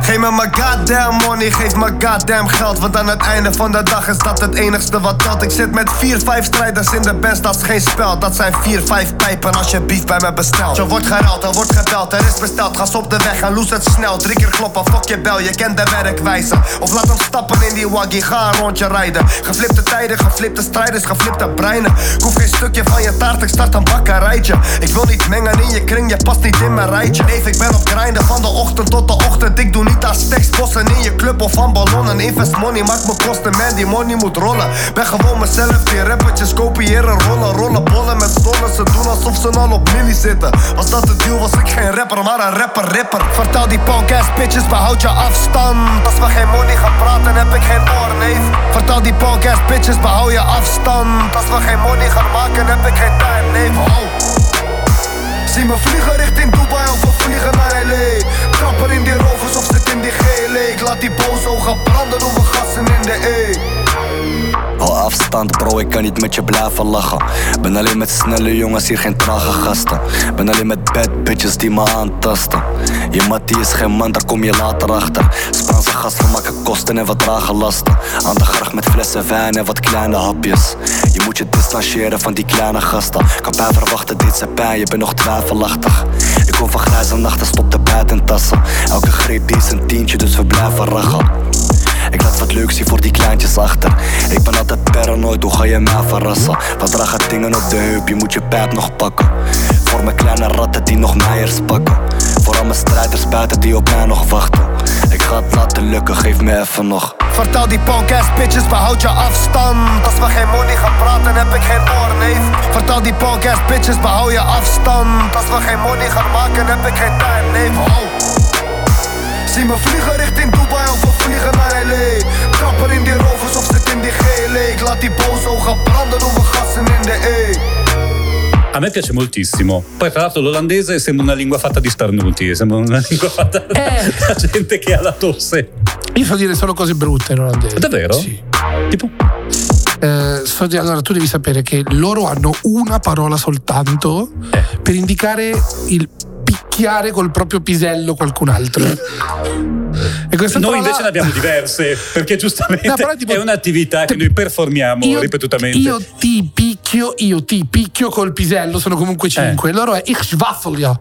Geef me mijn goddamn money, geef me goddamn geld Want aan het einde van de dag is dat het enigste wat telt Ik zit met 4, 5 strijders in de best, dat is geen spel Dat zijn 4, 5 pijpen als je beef bij me bestelt Er wordt geruild, er wordt gebeld, er is besteld Gas op de weg en loes het snel Drie keer kloppen, fok je bel, je kent de werkwijze Of laat hem stappen in die waggie, ga een rondje rijden. Geflipte tijden, geflipte strijders, geflipte breinen. Ik hoef geen stukje van je taart, ik start een bakkerijtje. Ik wil niet mengen in je kring, je past niet in mijn rijtje. Neef, ik ben op grinden van de ochtend tot de ochtend. Ik doe niet aan stacks, bossen in je club of van ballonnen. Invest money, maakt me kosten, man, die money moet rollen. Ben gewoon mezelf, die rappertjes kopiëren rollen Rollen bollen met zonnen, ze doen alsof ze al op milli zitten. Was dat de deal, was ik geen rapper, maar een rapper, ripper. Vertel die ass bitches, behoud je afstand. Als we geen money gaan praten, heb ik geen oor, neef Vertel die ass bitches, behoud je afstand Als we geen money gaan maken, heb ik geen tijd, neef oh. Zie me vliegen richting Dubai of we vliegen naar L.A. Trapper in die rovers of zit in die GLE Ik laat die boze ogen branden, doen we gassen in de E Hou afstand bro, ik kan niet met je blijven lachen. Ben alleen met snelle jongens, hier geen trage gasten. Ben alleen met bad bitches die me aantasten. Je mattie is geen man, daar kom je later achter. Spaanse gasten maken kosten en wat dragen lasten. Aan de gracht met flessen wijn en wat kleine hapjes. Je moet je distancieren van die kleine gasten. Kan bij verwachten, dit zijn pijn, je bent nog twijfelachtig. Ik kom van grijze nachten, stop de buitentassen. Elke greep is een tientje, dus we blijven rachen Ik laat wat leuks zien voor die kleintjes achter. Ik ben altijd paranoid, hoe ga je mij verrassen? Wat dragen dingen op de heup, je moet je pijp nog pakken. Voor mijn kleine ratten die nog meijers pakken. Voor al mijn strijders buiten die op mij nog wachten. Ik ga het laten lukken, geef me even nog. Vertel die ass bitches, behoud je afstand Als we geen money gaan praten, heb ik geen oor, neef Vertel die ass bitches, behoud je afstand Als we geen money gaan maken, heb ik geen tijd, neef. Zie me vliegen richting Dubai of we vliegen naar L.A. Trapper in die rovers of zit in die GLE Ik laat die boze ogen branden over gassen in de E A me piace moltissimo. Poi, tra l'altro, l'olandese sembra una lingua fatta di starnuti, sembra una lingua fatta Eh. da gente che ha la tosse. Io so dire solo cose brutte in olandese. Davvero? Sì. Tipo? Eh, so di- allora, tu devi sapere che loro hanno una parola soltanto Eh. per indicare il picchiare col proprio pisello qualcun altro. E Noi parola- invece ne abbiamo diverse, perché giustamente No, però tipo- è un'attività che noi performiamo Io- ripetutamente. Io ti picchio, io ti picchio col pisello, sono comunque cinque. Loro è ich schwaffel ja.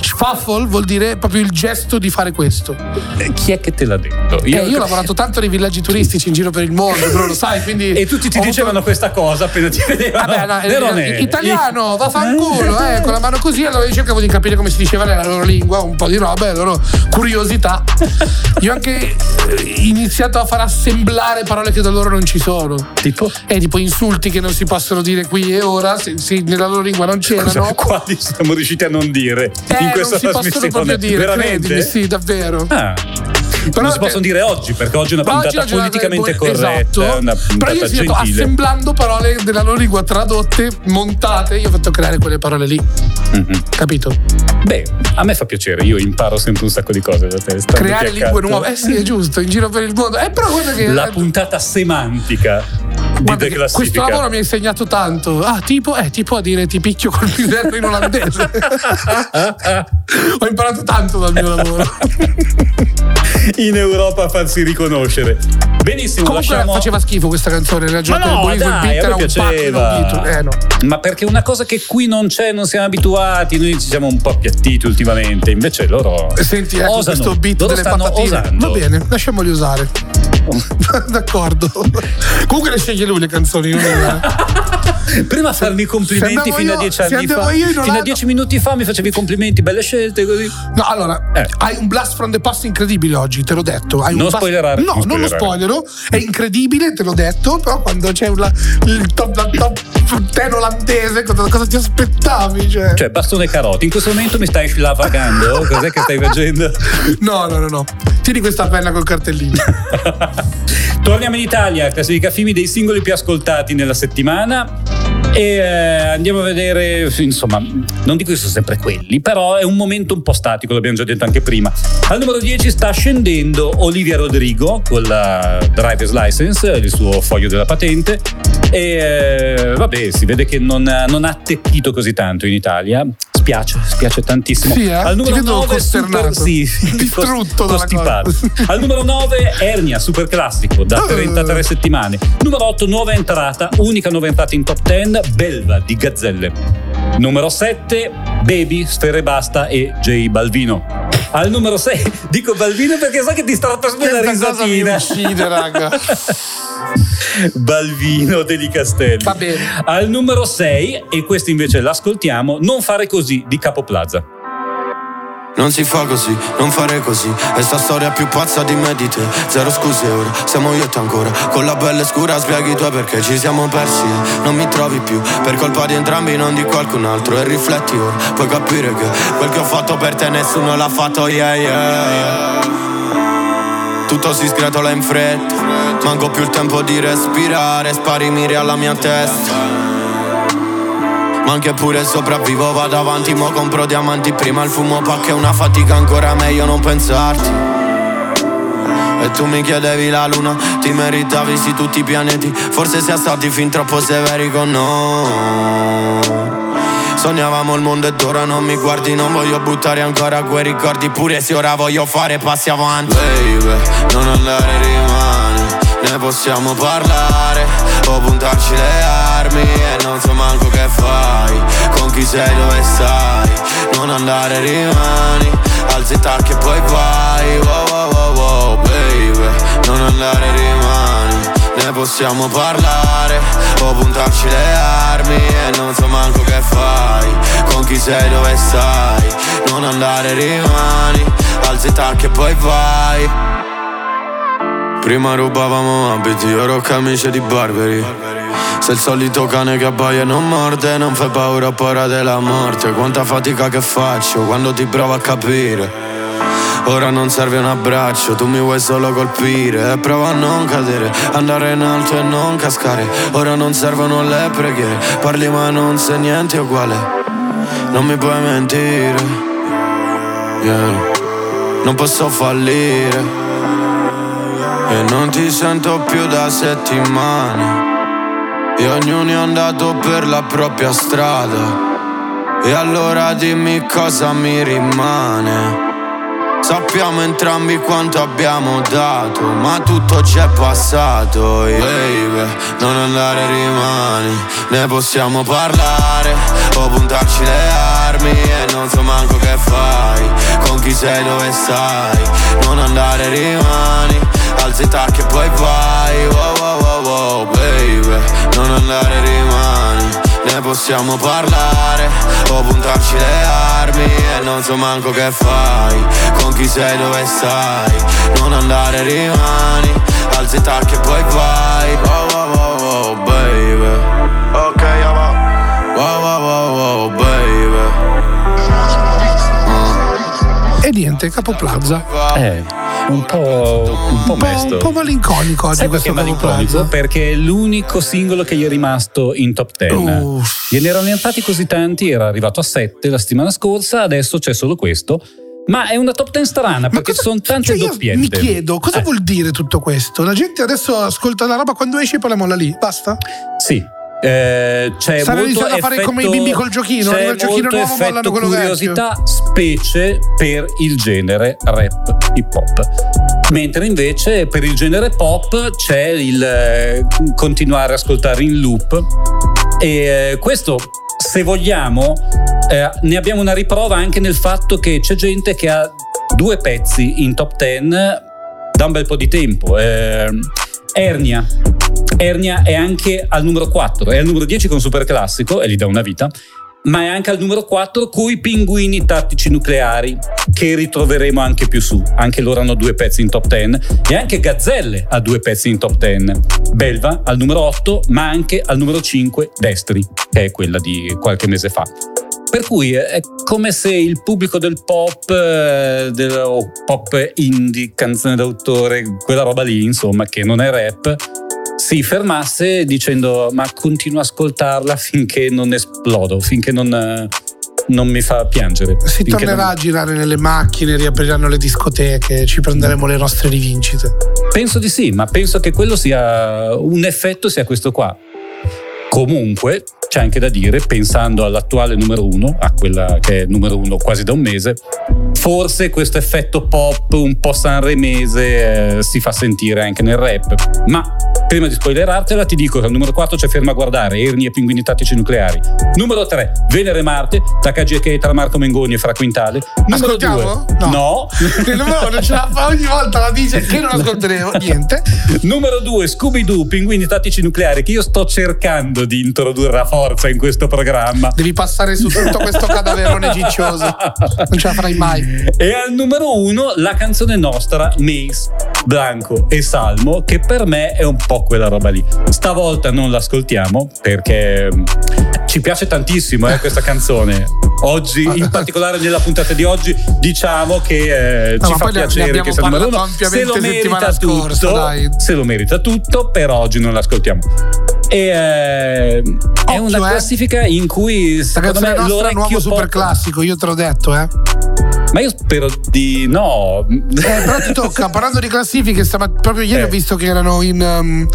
Schwaffel vuol dire proprio il gesto di fare questo. Eh, Chi è che te l'ha detto? Eh, Io, ho lavorato tanto nei villaggi turistici in giro per il mondo, però lo sai, quindi. E tutti ti dicevano avuto- questa cosa appena ti vedevano. Vabbè, no, eh, Nerone. italiano, vaffanculo, eh, con la mano così, allora io cercavo di capire come si diceva nella loro lingua, un po' di roba, e loro curiosità. Io ho anche eh, iniziato a far assemblare parole che da loro non ci sono. Tipo? Eh, tipo insulti che non si possono dire qui e ora, se, se nella loro lingua non Scusa, c'erano. quali siamo riusciti a non dire Eh, in questa non si possono proprio dire, Veramente? credimi, sì, davvero. Ah. Però non si possono dire oggi, perché oggi è una puntata politicamente è buona- corretta, esatto. è una Però puntata io ho gentile. assemblando parole della loro lingua tradotte, montate, io ho fatto creare quelle parole lì. Mhm. Capito? Beh, a me fa piacere, io imparo sempre un sacco di cose da te. stando Creare lingue nuove. Eh sì, è giusto, in giro per il mondo. Eh, però guarda che. La puntata semantica guarda questo lavoro mi ha insegnato tanto. Ah, tipo, eh, tipo a dire ti picchio col pisello in olandese. Ho imparato tanto dal mio lavoro. in Europa a farsi riconoscere. Benissimo, Comunque lasciamo. faceva schifo questa canzone, ragione del no, dai, era un piaceva. Eh no. Ma perché una cosa che qui non c'è, non siamo abituati, noi ci siamo un po' appiattiti ultimamente, invece loro Senti, ecco osano, questo beat loro delle patatine. osando. Va bene, lasciamoli usare. D'accordo. Comunque le sceglie lui le canzoni, non io. Prima farmi i complimenti fino a io- dieci se anni fa. Fino a Olanda- dieci minuti fa mi facevi i complimenti, belle scelte così. No, allora, Eh. hai un blast from the past incredibile oggi, te l'ho detto. Hai un Non blast- spoilerare, No, non non lo spoilero. È incredibile, te l'ho detto. Però quando c'è un- il top, la top ten olandese, cosa, cosa ti aspettavi? Cioè? Cioè, bastone e carote. In questo momento mi stai slavagando? Cos'è che stai facendo? No, no, no, no. Tieni questa penna col cartellino. Torniamo in Italia, classifica film dei singoli più ascoltati nella settimana. E eh, andiamo a vedere, insomma, non dico che sono sempre quelli, però è un momento un po' statico, l'abbiamo già detto anche prima. Al numero 10 sta scendendo Olivia Rodrigo con la driver's license, il suo foglio della patente. E eh, vabbè, si vede che non, non ha attecchito così tanto in Italia. Spiace, spiace tantissimo. Sì, eh? Al numero Ti vedo 9 super, sì, Distrutto costipato. Al numero 9 Ernia, super classico, da 33 settimane. Numero 8 nuova entrata, unica nuova entrata in top 10, Belva di Gazzelle. Numero 7 Baby, Sfere Basta e J Balvino. Al numero 6 dico Balvino perché so che ti starà per la Questa cosa mi risatina. uccide, raga. Balvino degli Castelli. Va bene. Al numero 6, e questo invece l'ascoltiamo, Non fare così di Capo Plaza. Non si fa così, non fare così. È sta storia più pazza di me di te. Zero scuse ora, siamo io e te ancora. Con la pelle scura spieghi tu perché ci siamo persi. E Non mi trovi più, per colpa di entrambi non di qualcun altro. E rifletti ora, puoi capire che Quel che ho fatto per te nessuno l'ha fatto, yeah yeah, yeah. Tutto si sgretola in fretta. Manco più il tempo di respirare Spari miri alla mia testa ma anche pure sopravvivo vado avanti Mo compro diamanti. Prima il fumo pa' che è una fatica ancora meglio non pensarti. E tu mi chiedevi la luna Ti meritavi sì tutti i pianeti. Forse siamo stati fin troppo severi con noi. Sognavamo il mondo ed ora non mi guardi Non voglio buttare ancora quei ricordi. Pure se ora voglio fare passi avanti. Baby, non andare rimane Ne possiamo parlare O puntarci le armi E non so manco che fai Con chi sei dove stai. Non andare rimani Alzi tacchi e poi vai. Wow wow wow wow baby Non andare rimani Ne possiamo parlare. O puntarci le armi E non so manco che fai Con chi sei dove stai. Non andare rimani Alzi tacchi e poi vai Prima rubavamo abiti, ora camicie di Barberi. Sei il solito cane che abbaia e non morde Non fai paura paura della morte. Quanta fatica che faccio quando ti provo a capire. Ora non serve un abbraccio, tu mi vuoi solo colpire. E prova a non cadere, andare in alto e non cascare. Ora non servono le preghiere, parli ma non sei niente uguale. Non mi puoi mentire, yeah. Non posso fallire E non ti sento più da settimane e ognuno è andato per la propria strada. E allora dimmi cosa mi rimane. Sappiamo entrambi quanto abbiamo dato, ma tutto c'è passato. Baby, non andare rimani, ne possiamo parlare o puntarci le armi e non so manco che fai, con chi sei dove stai. Non andare rimani, alzi i tacchi e poi vai. Wow, wow, wow, wow, baby, non andare rimani, ne possiamo parlare o puntarci le armi e non so manco che fai, con chi sei dove stai. Non andare rimani, alzi i tacchi e poi vai. Wow, wow, wow, wow, baby. Ok, va. Wow, wow, wow, wow, baby. E niente, Capo Plaza. Eh, un po', un po' Un po', mesto. un po' malinconico oggi questo malinconico? Perché è l'unico singolo che gli è rimasto in top 10. Uff. Gliene erano entrati così tanti, era arrivato a 7 la settimana scorsa, adesso c'è solo questo. Ma è una top 10 strana perché ci sono tante cioè io doppiette. Mi chiedo cosa Eh, vuol dire tutto questo? La gente adesso ascolta la roba quando esce e poi la molla lì. Basta? Sì. Eh, c'è Stanno molto iniziando a fare come i effetto- bimbi col giochino, c'è il giochino nuovo, mollano effetto quello curiosità specie per il genere rap hip hop. Mentre invece per il genere pop c'è il eh, continuare a ascoltare in loop. E eh, questo se vogliamo eh, ne abbiamo una riprova anche nel fatto che c'è gente che ha due pezzi in top 10 da un bel po' di tempo Eh, Ernia Ernia è anche al numero 4, è al numero 10 con Super Classico e gli dà una vita, ma è anche al numero 4 coi pinguini tattici nucleari che ritroveremo anche più su. Anche loro hanno due pezzi in top 10 e anche Gazzelle ha due pezzi in top 10. Belva al numero 8, ma anche al numero 5 Destri, che è quella di qualche mese fa. Per cui è come se il pubblico del pop, eh, del pop indie, canzone d'autore, quella roba lì, insomma, che non è rap, si fermasse dicendo ma continuo a ascoltarla finché non esplodo, finché non, eh, non mi fa piangere. Si tornerà non- a girare nelle macchine, riapriranno le discoteche, ci prenderemo le nostre rivincite. Penso di sì, ma penso che quello sia un effetto sia questo qua. Comunque, c'è anche da dire, pensando all'attuale numero uno, a quella che è numero uno quasi da un mese, forse questo effetto pop un po' sanremese eh, si fa sentire anche nel rap. Ma prima di spoilerartela, ti dico che al numero 4 c'è Ferma a guardare, Erni e Pinguini Tattici Nucleari. Numero 3, Venere Marte, Takagi e Keita, Marco Mengoni e Fra Quintale. Numero Ascoltiamo? 2, No. no. Il numero non ce la fa ogni volta, la dice che non ascolteremo niente. Numero 2, Scooby-Doo, Pinguini Tattici Nucleari, che io sto cercando di introdurre a forza in questo programma. Devi passare su tutto questo cadaverone ciccioso. Non ce la farai mai. E al numero 1 la canzone nostra, Mace, Blanco e Salmo, che per me è un po' quella roba lì. Stavolta non l'ascoltiamo perché mm, ci piace tantissimo eh, questa canzone. Oggi, in particolare nella puntata di oggi, diciamo che eh, No, ci fa piacere che sia il numero uno. Se lo merita scorsa, tutto, dai. se lo merita tutto, però oggi non l'ascoltiamo. E eh, è una eh. classifica in cui secondo me nostra è l'orecchio nuovo super classico, io te l'ho detto, eh. Ma io spero di no. Eh, però ti tocca, parlando di classifiche, stava- proprio ieri Eh. ho visto che erano in, um,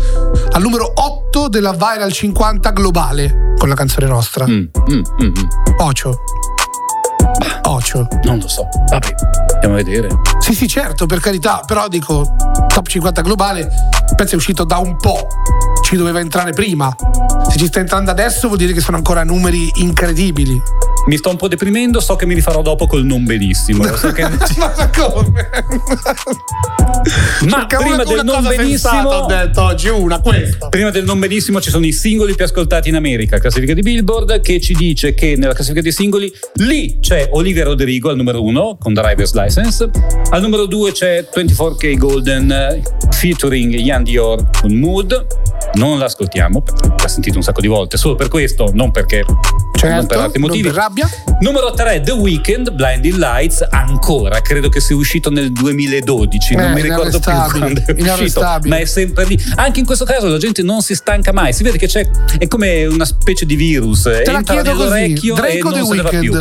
al numero 8 della Viral 50 globale con la canzone nostra. Mm, mm, mm, mm. Ocio. Ocio. Non lo so. Vabbè, andiamo a vedere. Sì, sì, certo, per carità, però dico, top 50 globale, il pezzo è uscito da un po', ci doveva entrare prima. Se ci sta entrando adesso vuol dire che sono ancora numeri incredibili. Mi sto un po' deprimendo, so che mi rifarò dopo col non benissimo. So che- Ma come? Ma Cerca prima del non benissimo. ho detto oggi, una, questa. Prima del non benissimo ci sono i singoli più ascoltati in America, classifica di Billboard, che ci dice che nella classifica dei singoli lì c'è Olivia Rodrigo al numero uno con Driver's License, al numero due c'è 24K Golden featuring Ian Dior con Mood. Non l'ascoltiamo, perché l'ha sentito un sacco di volte, solo per questo, non perché non Certo, per altri non motivi. per rabbia. Numero 3 The Weeknd, Blinding Lights, ancora, credo che sia uscito nel 2012, non Eh, mi ricordo più quando è uscito, ma è sempre lì. Anche in questo caso la gente non si stanca mai, si vede che c'è è come una specie di virus, Te entra così, nell'orecchio e non The se ne va più.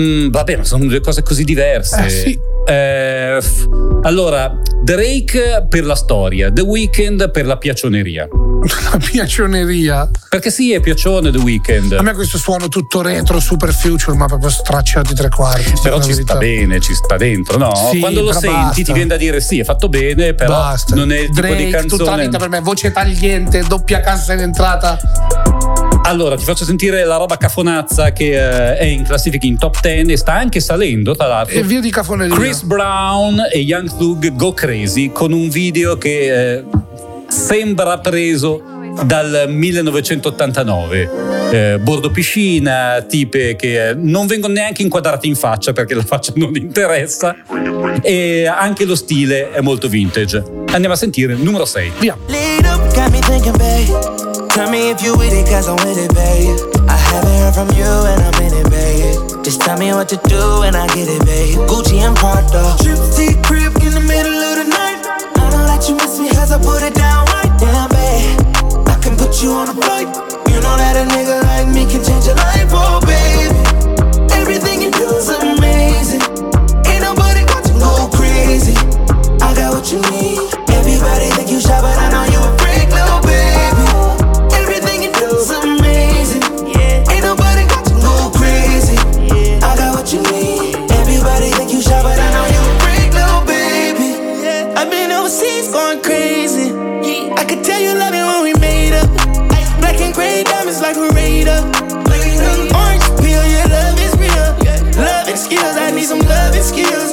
Mm, vabbè, ma sono due cose così diverse. Eh, sì. Eh, f- allora, Drake per la storia, The Weeknd per la piaccioneria. La piaccioneria. Perché sì, è piaccione The Weeknd. A me questo suono tutto retro, super future, ma proprio stracciato di tre quarti. Però ci sta bene, ci sta dentro, no? Sì, Quando lo senti basta. ti viene da dire sì, è fatto bene, però Basta. non è il tipo Drake, di tutta la canzone. vita per me, voce tagliente, doppia cassa in entrata. Allora, ti faccio sentire la roba cafonazza che eh, è in classifica in top 10 e sta anche salendo, tra l'altro. E via di cafoneria. Chris Brown e Young Thug Go Crazy con un video che eh, sembra preso dal 1989. Eh, bordo piscina, tipe che eh, non vengono neanche inquadrate in faccia perché la faccia non interessa e anche lo stile è molto vintage. Andiamo a sentire il numero 6. Via. Tell me if you with it, cause I'm with it, babe. I haven't heard from you and I'm in it, babe. Just tell me what to do and I get it, babe. Gucci and Prada. Trip crib in the middle of the night. I know that you miss me cause I put it you on a flight. You know that a nigga like me can change your life, oh, babe. Skills.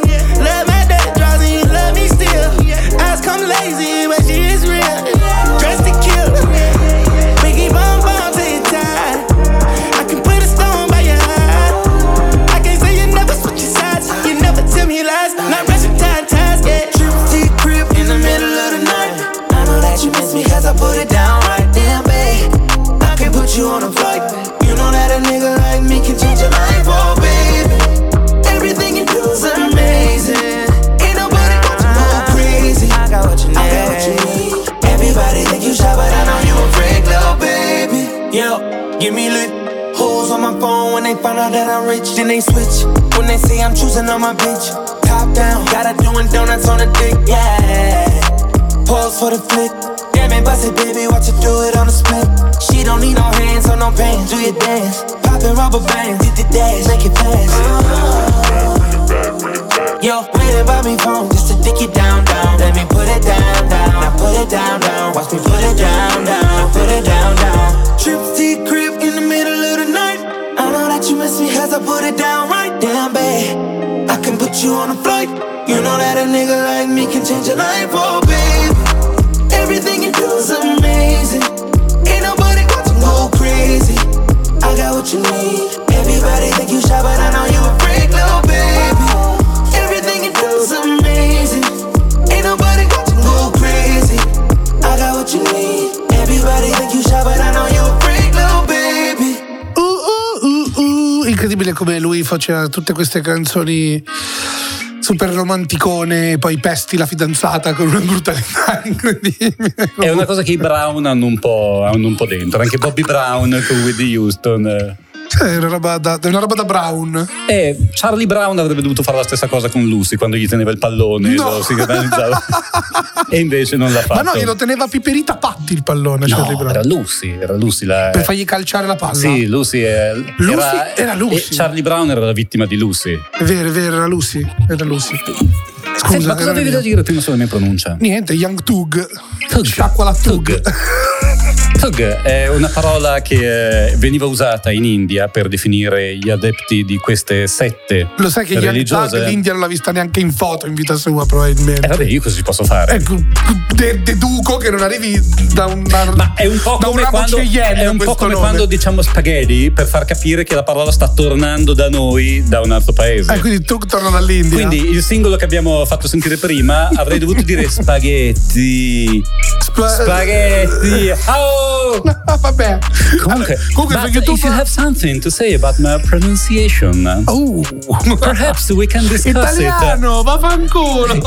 That then they switch. When they say I'm choosing on my bitch, top down, got her doing donuts on the dick, yeah. Pause for the flick. Damn it, bust it, baby, watch her do it on the split. She don't need no hands or no pain, do your dance. Poppin' rubber bands, hit the dash, make it fast. Yo, waiting by me phone just to dick it down, down. Let me put it down, down. Now put it down, down. Watch me put it down, down. Put it down, down. Trip to crib in the middle of the night. You miss me cause I put it down right down, babe. I can put you on a flight. You know that a nigga like me can change your life, oh, babe. Everything you do is amazing. Ain't nobody got to go crazy. I got what you need. Everybody think you shy, but I know you Incredibile come lui faceva tutte queste canzoni super romanticone poi pesti la fidanzata con una brutalità incredibile. È una cosa che i Brown hanno un po', hanno un po' dentro, anche Bobby Brown con Whitney Houston. Eh. È una roba da, una roba da Brown. E Charlie Brown avrebbe dovuto fare la stessa cosa con Lucy quando gli teneva il pallone e No. e invece non l'ha fatto. Ma no, glielo teneva piperita patti il pallone, Charlie No, Brown. era Lucy, era Lucy la... Per fargli calciare la palla. Sì, Lucy, è- Lucy era, era Lucy. Charlie Brown era la vittima di Lucy. È vero, è vero, era Lucy. Era Lucy. Scusa, Senti, ma cosa avevi da dire prima sulla mia pronuncia? Niente, Young Tug. Tug. Sciacqua la Tug. Tug è una parola che eh, veniva usata in India per definire gli adepti di queste sette Lo sai che religiose. Tug l'India non l'ha vista neanche in foto in vita sua, probabilmente. Eh, vabbè, io cosa ci posso fare? Ecco, de- deduco che non arrivi da una, Ma è un po' come, un quando, è un po' come nome. quando diciamo spaghetti per far capire che la parola sta tornando da noi da un altro paese. Eh, quindi Tug torna dall'India. Quindi il singolo che abbiamo fatto sentire prima avrei dovuto dire spaghetti. Spa- Spaghetti. Oh! Ah, vabbè. Comunque, Comunque but YouTube- if you have something to say about my pronunciation, Oh. perhaps we can discuss Italiano, vaffanculo. it.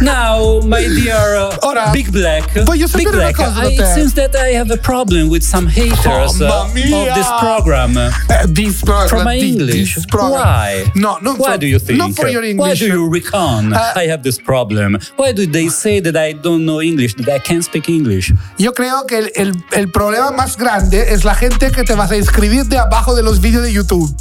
Now, my dear uh, Ora, Big Black, voglio sapere Big una Black, cosa da I- it seems that I have a problem with some haters Oh, uh, of this program. Eh, this program, From my this- English. this program. Why? No, non Why for, do you think? Not for your Why English. do you recon Eh. I have this problem? Why do they say that I don't know English, that I can't speak English? Yo creo que el, el- el problema más grande es la gente que te vas a inscribir de abajo de los vídeos de YouTube.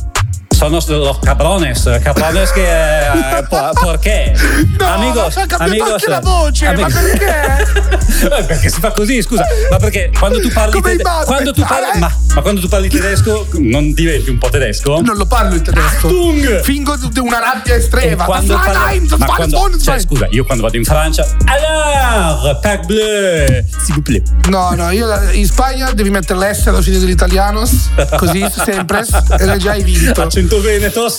Son los, cabrones, cabrones que... eh, por, ¿Por qué? No, amigos, ma amigos, la voce, ma amigos. perché? Eh, perché si fa così, scusa. Ma perché quando tu parli Come tede- quando tu parli, eh? ma, ma quando tu parli tedesco non diventi un po' tedesco? Non lo parlo in tedesco. Achtung! Fingo di una rabbia E estrema. quando parli- ma quando- cioè, scusa, io quando vado in Francia, alors, pack bleu, s'il vous plaît. No, no, io in Spagna devi mettere l'S allo sito dell'italianos, così sempre, è già hai vinto l'accento veneto.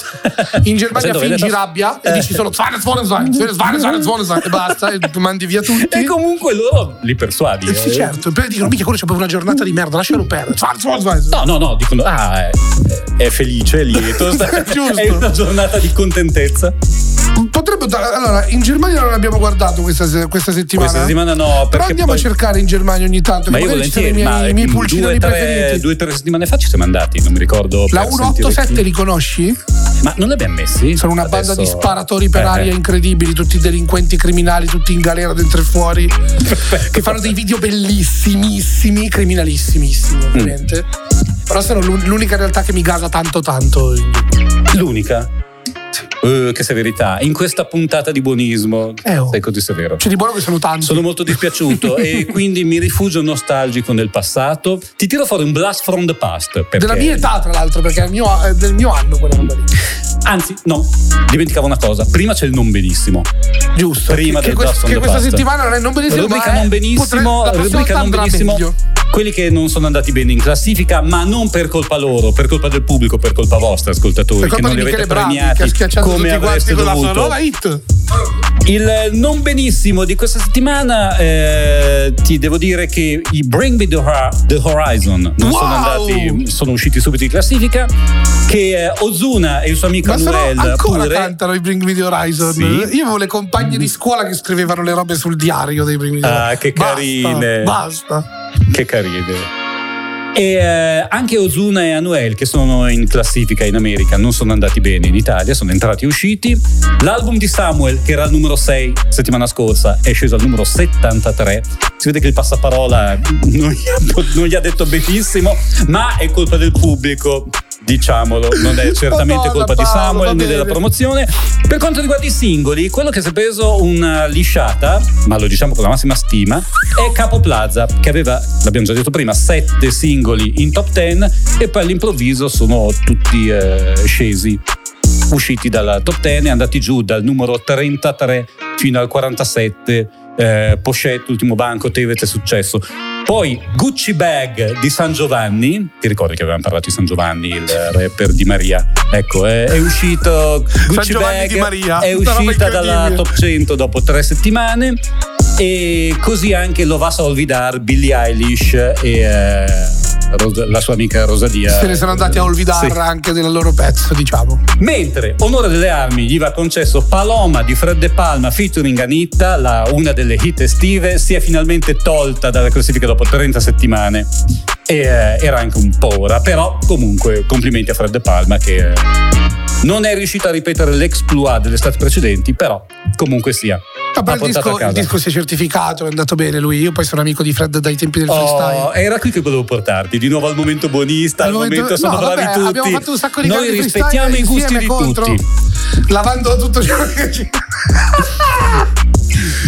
In Germania fingi veneto. rabbia e eh. dici solo Zwane, Zwane, Zwane, Zwane, Zwane, Zwane, Zwane, e basta, e mandi via tutti. E comunque loro li persuadi. Eh, sì, eh. certo. Poi dicono, mica quello c'è proprio una giornata di merda, lascialo perdere. Zwane, Zwane, Zwane. No, no, no, dicono, ah, è, è felice, è lieto. è una giornata di contentezza. Potrebbe allora, in Germania non abbiamo guardato questa, questa settimana. Questa settimana no, Però andiamo poi- a cercare in Germania ogni tanto. Ma io volentieri, miei, ma i miei due, pulcinoni tre, due o tre settimane fa ci siamo andati, non mi ricordo. La per sentire 187 chi. li conosci? Ma non li abbiamo messi? Sono una banda Adesso- di sparatori per Eh, aria eh. incredibili, tutti delinquenti criminali, tutti in galera dentro e fuori, che fanno dei video bellissimissimi, criminalissimissimi Mm. ovviamente. Però sono l'un- l'unica realtà che mi gasa tanto tanto. L'unica? Eh, che severità. In questa puntata di buonismo, Eh, oh. sei così severo. C'è di buono che sono tanti. Sono molto dispiaciuto e quindi mi rifugio nostalgico nel passato. Ti tiro fuori un blast from the past. Perché... Della mia età, tra l'altro, perché è, mio- del mio anno quella roba lì. Anzi, no, dimenticavo una cosa. Prima c'è il non benissimo. Giusto. Prima che, del che, from che questa past. settimana non è non benissimo. Rubrica non benissimo, potre- la prossima rubrica non benissimo. meglio. Quelli che non sono andati bene in classifica, ma non per colpa loro, per colpa del pubblico, per colpa vostra, ascoltatori, Per che colpa non di li avete Bravi, premiati che come avreste con la sua dovuto. Il non benissimo di questa settimana eh, ti devo dire che i Bring Me the, Hor- the Horizon non sono Wow! andati, sono usciti subito in classifica. Che eh, Ozuna e il suo amico sono Anuel ancora pure. cantano i Bring Me the Horizon. Sì. Io avevo le compagne di scuola che scrivevano le robe sul diario dei Bring Me the Ah, Horizon. che Basta, carine. Basta. Che carine. E eh, anche Ozuna e Anuel, che sono in classifica in America, non sono andati bene in Italia, sono entrati e usciti. L'album di Samuel, che era al numero 6 settimana scorsa, è sceso al numero 73. Si vede che il passaparola non gli ha, non gli ha detto benissimo, ma è colpa del pubblico. Diciamolo, non è certamente Madonna, colpa di Paolo, Samuel va né della promozione. Per quanto riguarda i singoli, quello che si è preso una lisciata, ma lo diciamo con la massima stima, è Capo Plaza, che aveva, l'abbiamo già detto prima, sette singoli in top 10 e poi all'improvviso sono tutti eh, scesi, usciti dalla top 10 e andati giù dal numero 33 fino al 47. Eh, Pochette, ultimo banco, Tevez è successo. Poi Gucci Bag di San Giovanni, ti ricordi che avevamo parlato di San Giovanni, il rapper di Maria? Ecco, è, è uscito Gucci Bag, Maria, è uscita dalla top 100 dopo tre settimane e così anche lo va a olvidar Billie Eilish e eh, Ros- la sua amica Rosalia. Se ne sono andati a olvidare Sì. anche del loro pezzo, diciamo. Mentre Onore delle Armi gli va concesso Paloma di Fred De Palma featuring Anitta, la, una delle hit estive, si è finalmente tolta dalla classifica dopo 30 settimane. e eh, era anche un po' ora, però comunque complimenti a Fred De Palma che eh, non è riuscito a ripetere l'exploit delle estate precedenti, però comunque sia. Vabbè, ha il, disco, il disco si è certificato, è andato bene lui. Io poi sono amico di Fred dai tempi del freestyle. Oh, era qui che volevo portarti, di nuovo al momento buonista, al, Al momento, momento- sono no, bravi vabbè, tutti. abbiamo fatto un sacco di Noi rispettiamo i gusti di contro. tutti. Lavando tutto ciò che ci.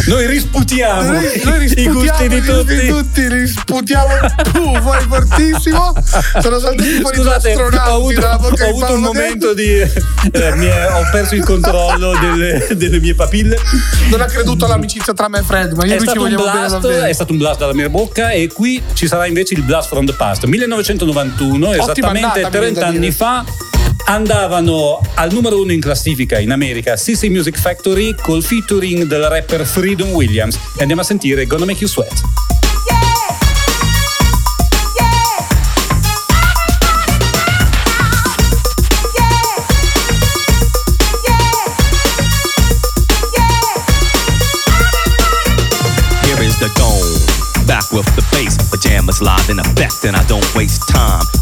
Noi risputiamo Noi, noi i gusti di tutti. tutti, li sputiamo tu, fuori fortissimo. Sono saltati fuori due Scusate, ho astronauti avuto, dalla bocca ho di avuto un momento di. eh, mi è- ho perso il controllo delle, delle mie papille. Non ha creduto all'amicizia tra me e Fred, ma io È lui ci vogliamo bene blast, davvero. è stato un blast dalla mia bocca e qui ci sarà invece il blast from the past. 1991, esattamente annata, mi viene 30 da anni fa, andavano al numero uno in classifica in America CC Music Factory col featuring del rapper Freedom Williams. Andiamo a sentire Gonna Make You Sweat. Back with the bass, pajamas live in effect, and I don't waste time.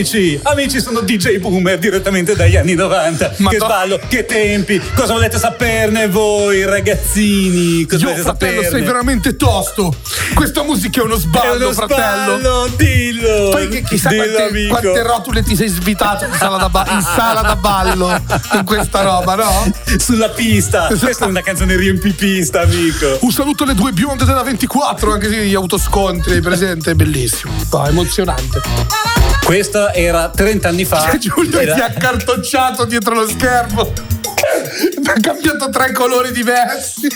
Amici, amici sono DJ Boomer direttamente dagli anni 90. che ballo, che tempi, cosa volete saperne voi ragazzini? Cosa Io, volete fratello, saperne? sei veramente tosto. Questa musica è uno sballo, È uno fratello. sballo, dillo. Poi che chissà Dillo, quante, amico. quante rotule ti sei svitato in sala, da ba- in sala da ballo con questa roba, no? Sulla pista. Questa è una canzone riempipista, amico. Un saluto alle due bionde della 24, anche se gli autoscontri, presente? È bellissimo. No, emozionante. Questa era 30 anni fa. Giulio Era- si è accartocciato dietro lo schermo. Ha cambiato tre colori diversi.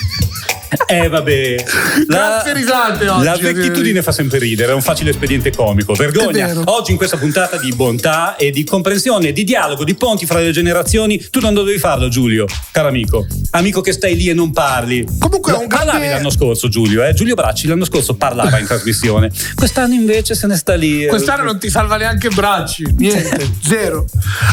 Eh vabbè. Grazie risate oggi. La vecchitudine fa sempre ridere, è un facile espediente comico. Vergogna. Oggi in questa puntata di bontà e di comprensione, di dialogo, di ponti fra le generazioni, tu non dovevi farlo, Giulio, caro amico. Amico che stai lì e non parli. Comunque No, parlavi grande- l'anno scorso, Giulio, eh? Giulio Bracci l'anno scorso parlava in trasmissione. Quest'anno invece se ne sta lì. eh. Quest'anno non ti salva neanche bracci, niente, zero.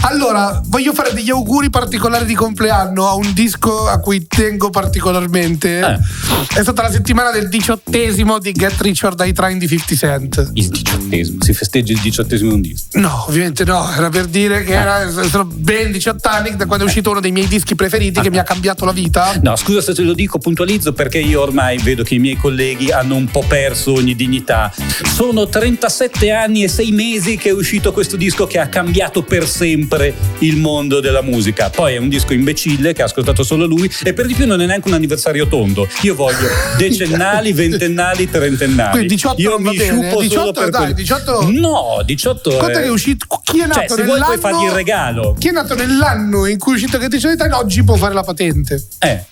Allora, voglio fare degli auguri particolari di compleanno a un disco a cui tengo particolarmente. Eh. È stata la settimana del diciottesimo di Get Rich or Die Trying di 50 Cent. Il diciottesimo, si festeggia il diciottesimo un disco. No, ovviamente no, era per dire che era, sono ben 18 anni da quando è uscito uno dei miei dischi preferiti che mi ha cambiato la vita. No, scusa se te lo dico, puntualizzo perché io ormai vedo che i miei colleghi hanno un po' perso ogni dignità. Sono 37 anni e 6 mesi che è uscito questo disco che ha cambiato per sempre il mondo della musica. Poi è un disco imbecille che ha ascoltato solo lui e per di più non è neanche un anniversario tondo. Io voglio decennali, ventennali, trentennali. Quindi 18 io mi sciupo solo 18 per dai, quello. 18 No, 18 Quando è... è uscito? Chi è nato Cioè, se vuoi nell'anno? puoi fargli il regalo. Chi è nato nell'anno in cui è uscito or Die Trying oggi può fare la patente. Eh,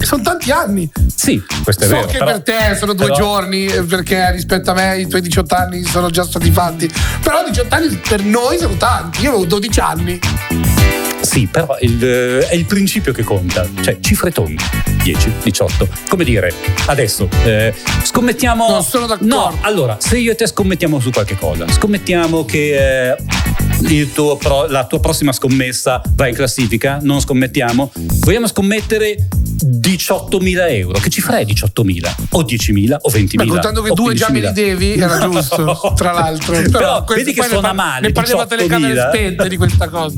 Sono tanti anni. sì, questo è so vero. che però- per te sono due però- giorni, eh, perché rispetto a me i tuoi 18 anni sono già stati fatti. Però 18 anni per noi sono tanti. Io avevo 12 anni. Sì, però il- eh, è il principio che conta, cioè cifre tonde, 10, 18. Come dire, adesso eh, scommettiamo. Non sono d'accordo. No, allora, se io e te scommettiamo su qualche cosa, scommettiamo che eh, il tuo pro- la tua prossima scommessa va in classifica, non scommettiamo. Vogliamo scommettere 18.000 euro. Che cifra è 18.000? O 10.000 o 20.000? Beh, contando che due già me 15.000? li devi, era giusto, tra l'altro. Però, Però, vedi che ne suona par- male. Ne parliamo a telecamere 18.000. spente di questa cosa.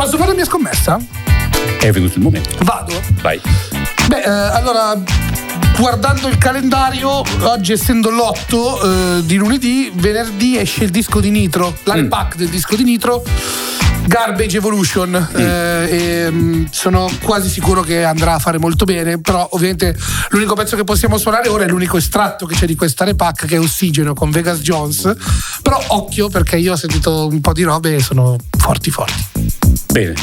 Posso fare la mia scommessa? È venuto il momento. Vado. Vai. Beh, eh, allora, guardando il calendario, oggi essendo l'8 eh, di lunedì, venerdì esce il disco di Nitro, l'unpack del disco di Nitro. Garbage Evolution. eh, e, mm, sono quasi sicuro che andrà a fare molto bene. Però, ovviamente, l'unico pezzo che possiamo suonare ora è l'unico estratto che c'è di questa repack che è Ossigeno con Vegas Jones. Però, occhio, perché io ho sentito un po' di robe e sono forti, forti. Bene.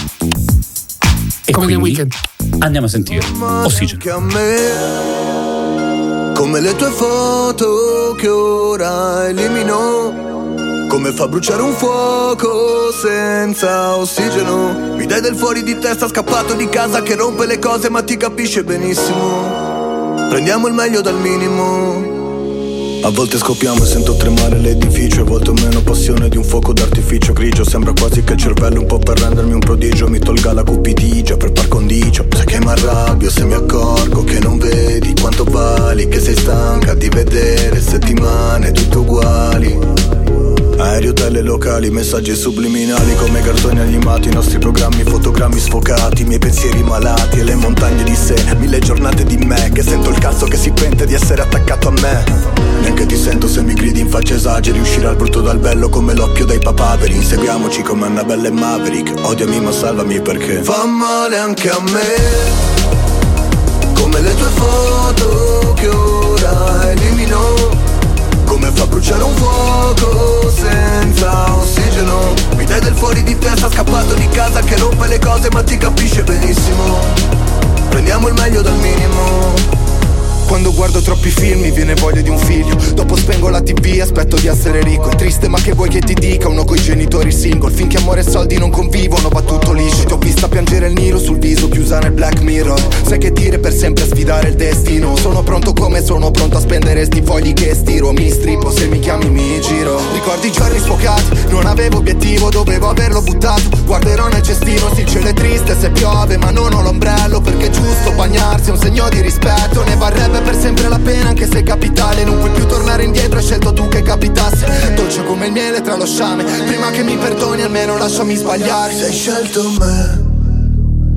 E Come nel quindi weekend. Andiamo a sentire. Ossigeno. Come le tue foto che ora elimino. Come fa bruciare un fuoco senza ossigeno. Mi dai del fuori di testa scappato di casa che rompe le cose ma ti capisce benissimo. Prendiamo il meglio dal minimo. A volte scoppiamo e sento tremare l'edificio A volte ho meno passione di un fuoco d'artificio grigio. Sembra quasi che il cervello un po' per rendermi un prodigio. Mi tolga la cupidigia per par condicio Sai che mi arrabbio se mi vali Che sei stanca di vedere settimane tutte uguali. Aereo locali, messaggi subliminali come cartoni animati I nostri programmi, fotogrammi sfocati I miei pensieri malati e le montagne di sé. Mille giornate di me che sento il cazzo che si pente di essere attaccato a me. Neanche ti sento se mi gridi in faccia esageri Uscirà il brutto dal bello come l'occhio dai papaveri. Inseguiamoci come Annabelle e Maverick Odiami ma salvami perché Fa male anche a me Come le tue foto che ora elimino. Come fa a bruciare un fuoco senza ossigeno. Mi dai del fuori di testa scappato di casa che rompe le cose ma ti capisce benissimo. Prendiamo il meglio dal minimo Quando guardo troppi film mi viene voglia di un figlio. Dopo spengo la tv aspetto di essere ricco. È triste ma che vuoi che ti dica? Uno coi genitori single. Finché amore e soldi non convivono va tutto liscio. Ti ho vista piangere il nero sul viso chiusa nel black mirror. Sai che dire per sempre sfidare il destino. Sono pronto come sono pronto a spendere sti fogli che stiro. Mi strippo se mi chiami mi giro. Ricordi i giorni sfocati Non avevo obiettivo dovevo averlo buttato. Guarderò nel cestino se il cielo è triste se piove Ma non ho l'ombrello perché è giusto bagnarsi È un segno di rispetto. Ne varrebbe per sempre la pena anche se capitale. Non puoi più tornare indietro hai scelto tu che capitasse Dolce come il miele tra lo sciame. Prima che mi perdoni almeno lasciami sbagliare. Hai scelto me.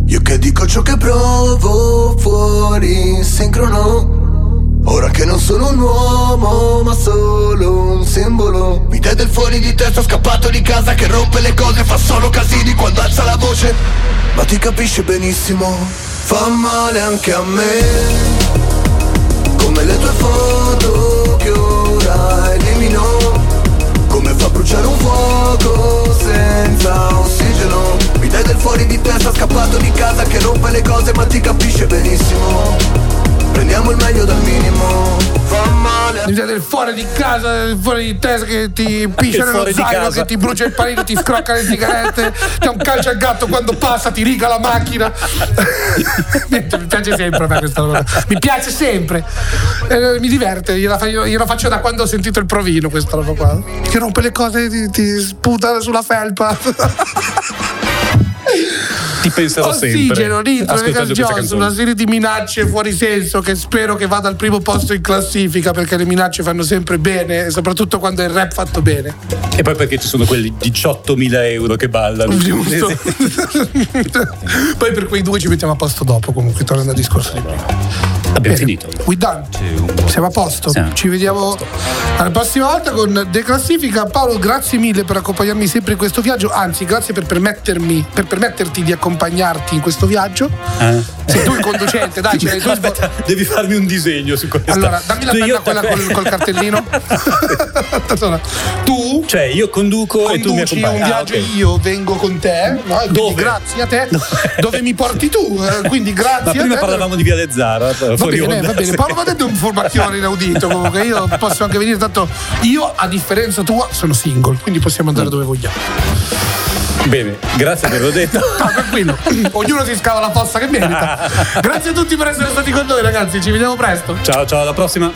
Io che dico ciò che provo fuori in sincrono Ora che non sono un uomo ma solo un simbolo. Mi dai del fuori di testa scappato di casa che rompe le cose Fa solo casini quando alza la voce. Ma ti capisce benissimo Fa male anche a me Come le tue foto che ora elimino. Come fa a bruciare un fuoco senza ossigeno. Mi dai del fuori di testa scappato di casa che rompe le cose ma ti capisce benissimo. Prendiamo il meglio dal minimo male Mi del fuori di casa, del fuori di testa che ti piscia nello zaino, che ti brucia il panino, ti scrocca le sigarette, ti ha un calcio al gatto quando passa, ti riga la macchina. Mi piace sempre a me questa roba. Mi piace sempre. Eh, mi diverte, gliela, fa- gliela faccio da quando ho sentito il provino questa roba qua. Ti rompe le cose, ti, ti sputa sulla felpa. Ti penserò sempre. Ossigeno, Nitro, ascoltando Jones, una serie di minacce fuori senso che spero che vada al primo posto in classifica perché le minacce fanno sempre bene, soprattutto quando è il rap fatto bene. E poi perché ci sono quelli 18.000 euro che ballano. Giusto. Poi per quei due ci mettiamo a posto dopo, comunque, tornando al discorso di prima. Abbiamo finito. We done. Siamo a posto. Siamo. Ci vediamo alla prossima volta con Declassifica. Paolo, grazie mille per accompagnarmi sempre in questo viaggio. Anzi, grazie per permettermi, per permetterti di accompagnarti in questo viaggio. Eh? Sei tu il conducente, dai, l'hai tu. Aspetta, devi farmi un disegno su questo. Allora, dammi la penna quella col, col cartellino. Tu Cioè, io conduco e tu mi conduci accompagni. un Ah, viaggio ok. io vengo con te no? Quindi Dove? grazie a te dove mi porti tu eh, quindi grazie Ma a prima te parlavamo di Via del Zara. Fuori bene onda. va bene. Paolo ma date informazioni inaudito comunque io posso anche venire tanto io a differenza tua sono single quindi possiamo andare dove vogliamo Bene, grazie per averlo detto. no tranquillo ognuno si scava la fossa che merita grazie a tutti per essere stati con noi ragazzi ci vediamo presto Ciao, ciao, alla prossima.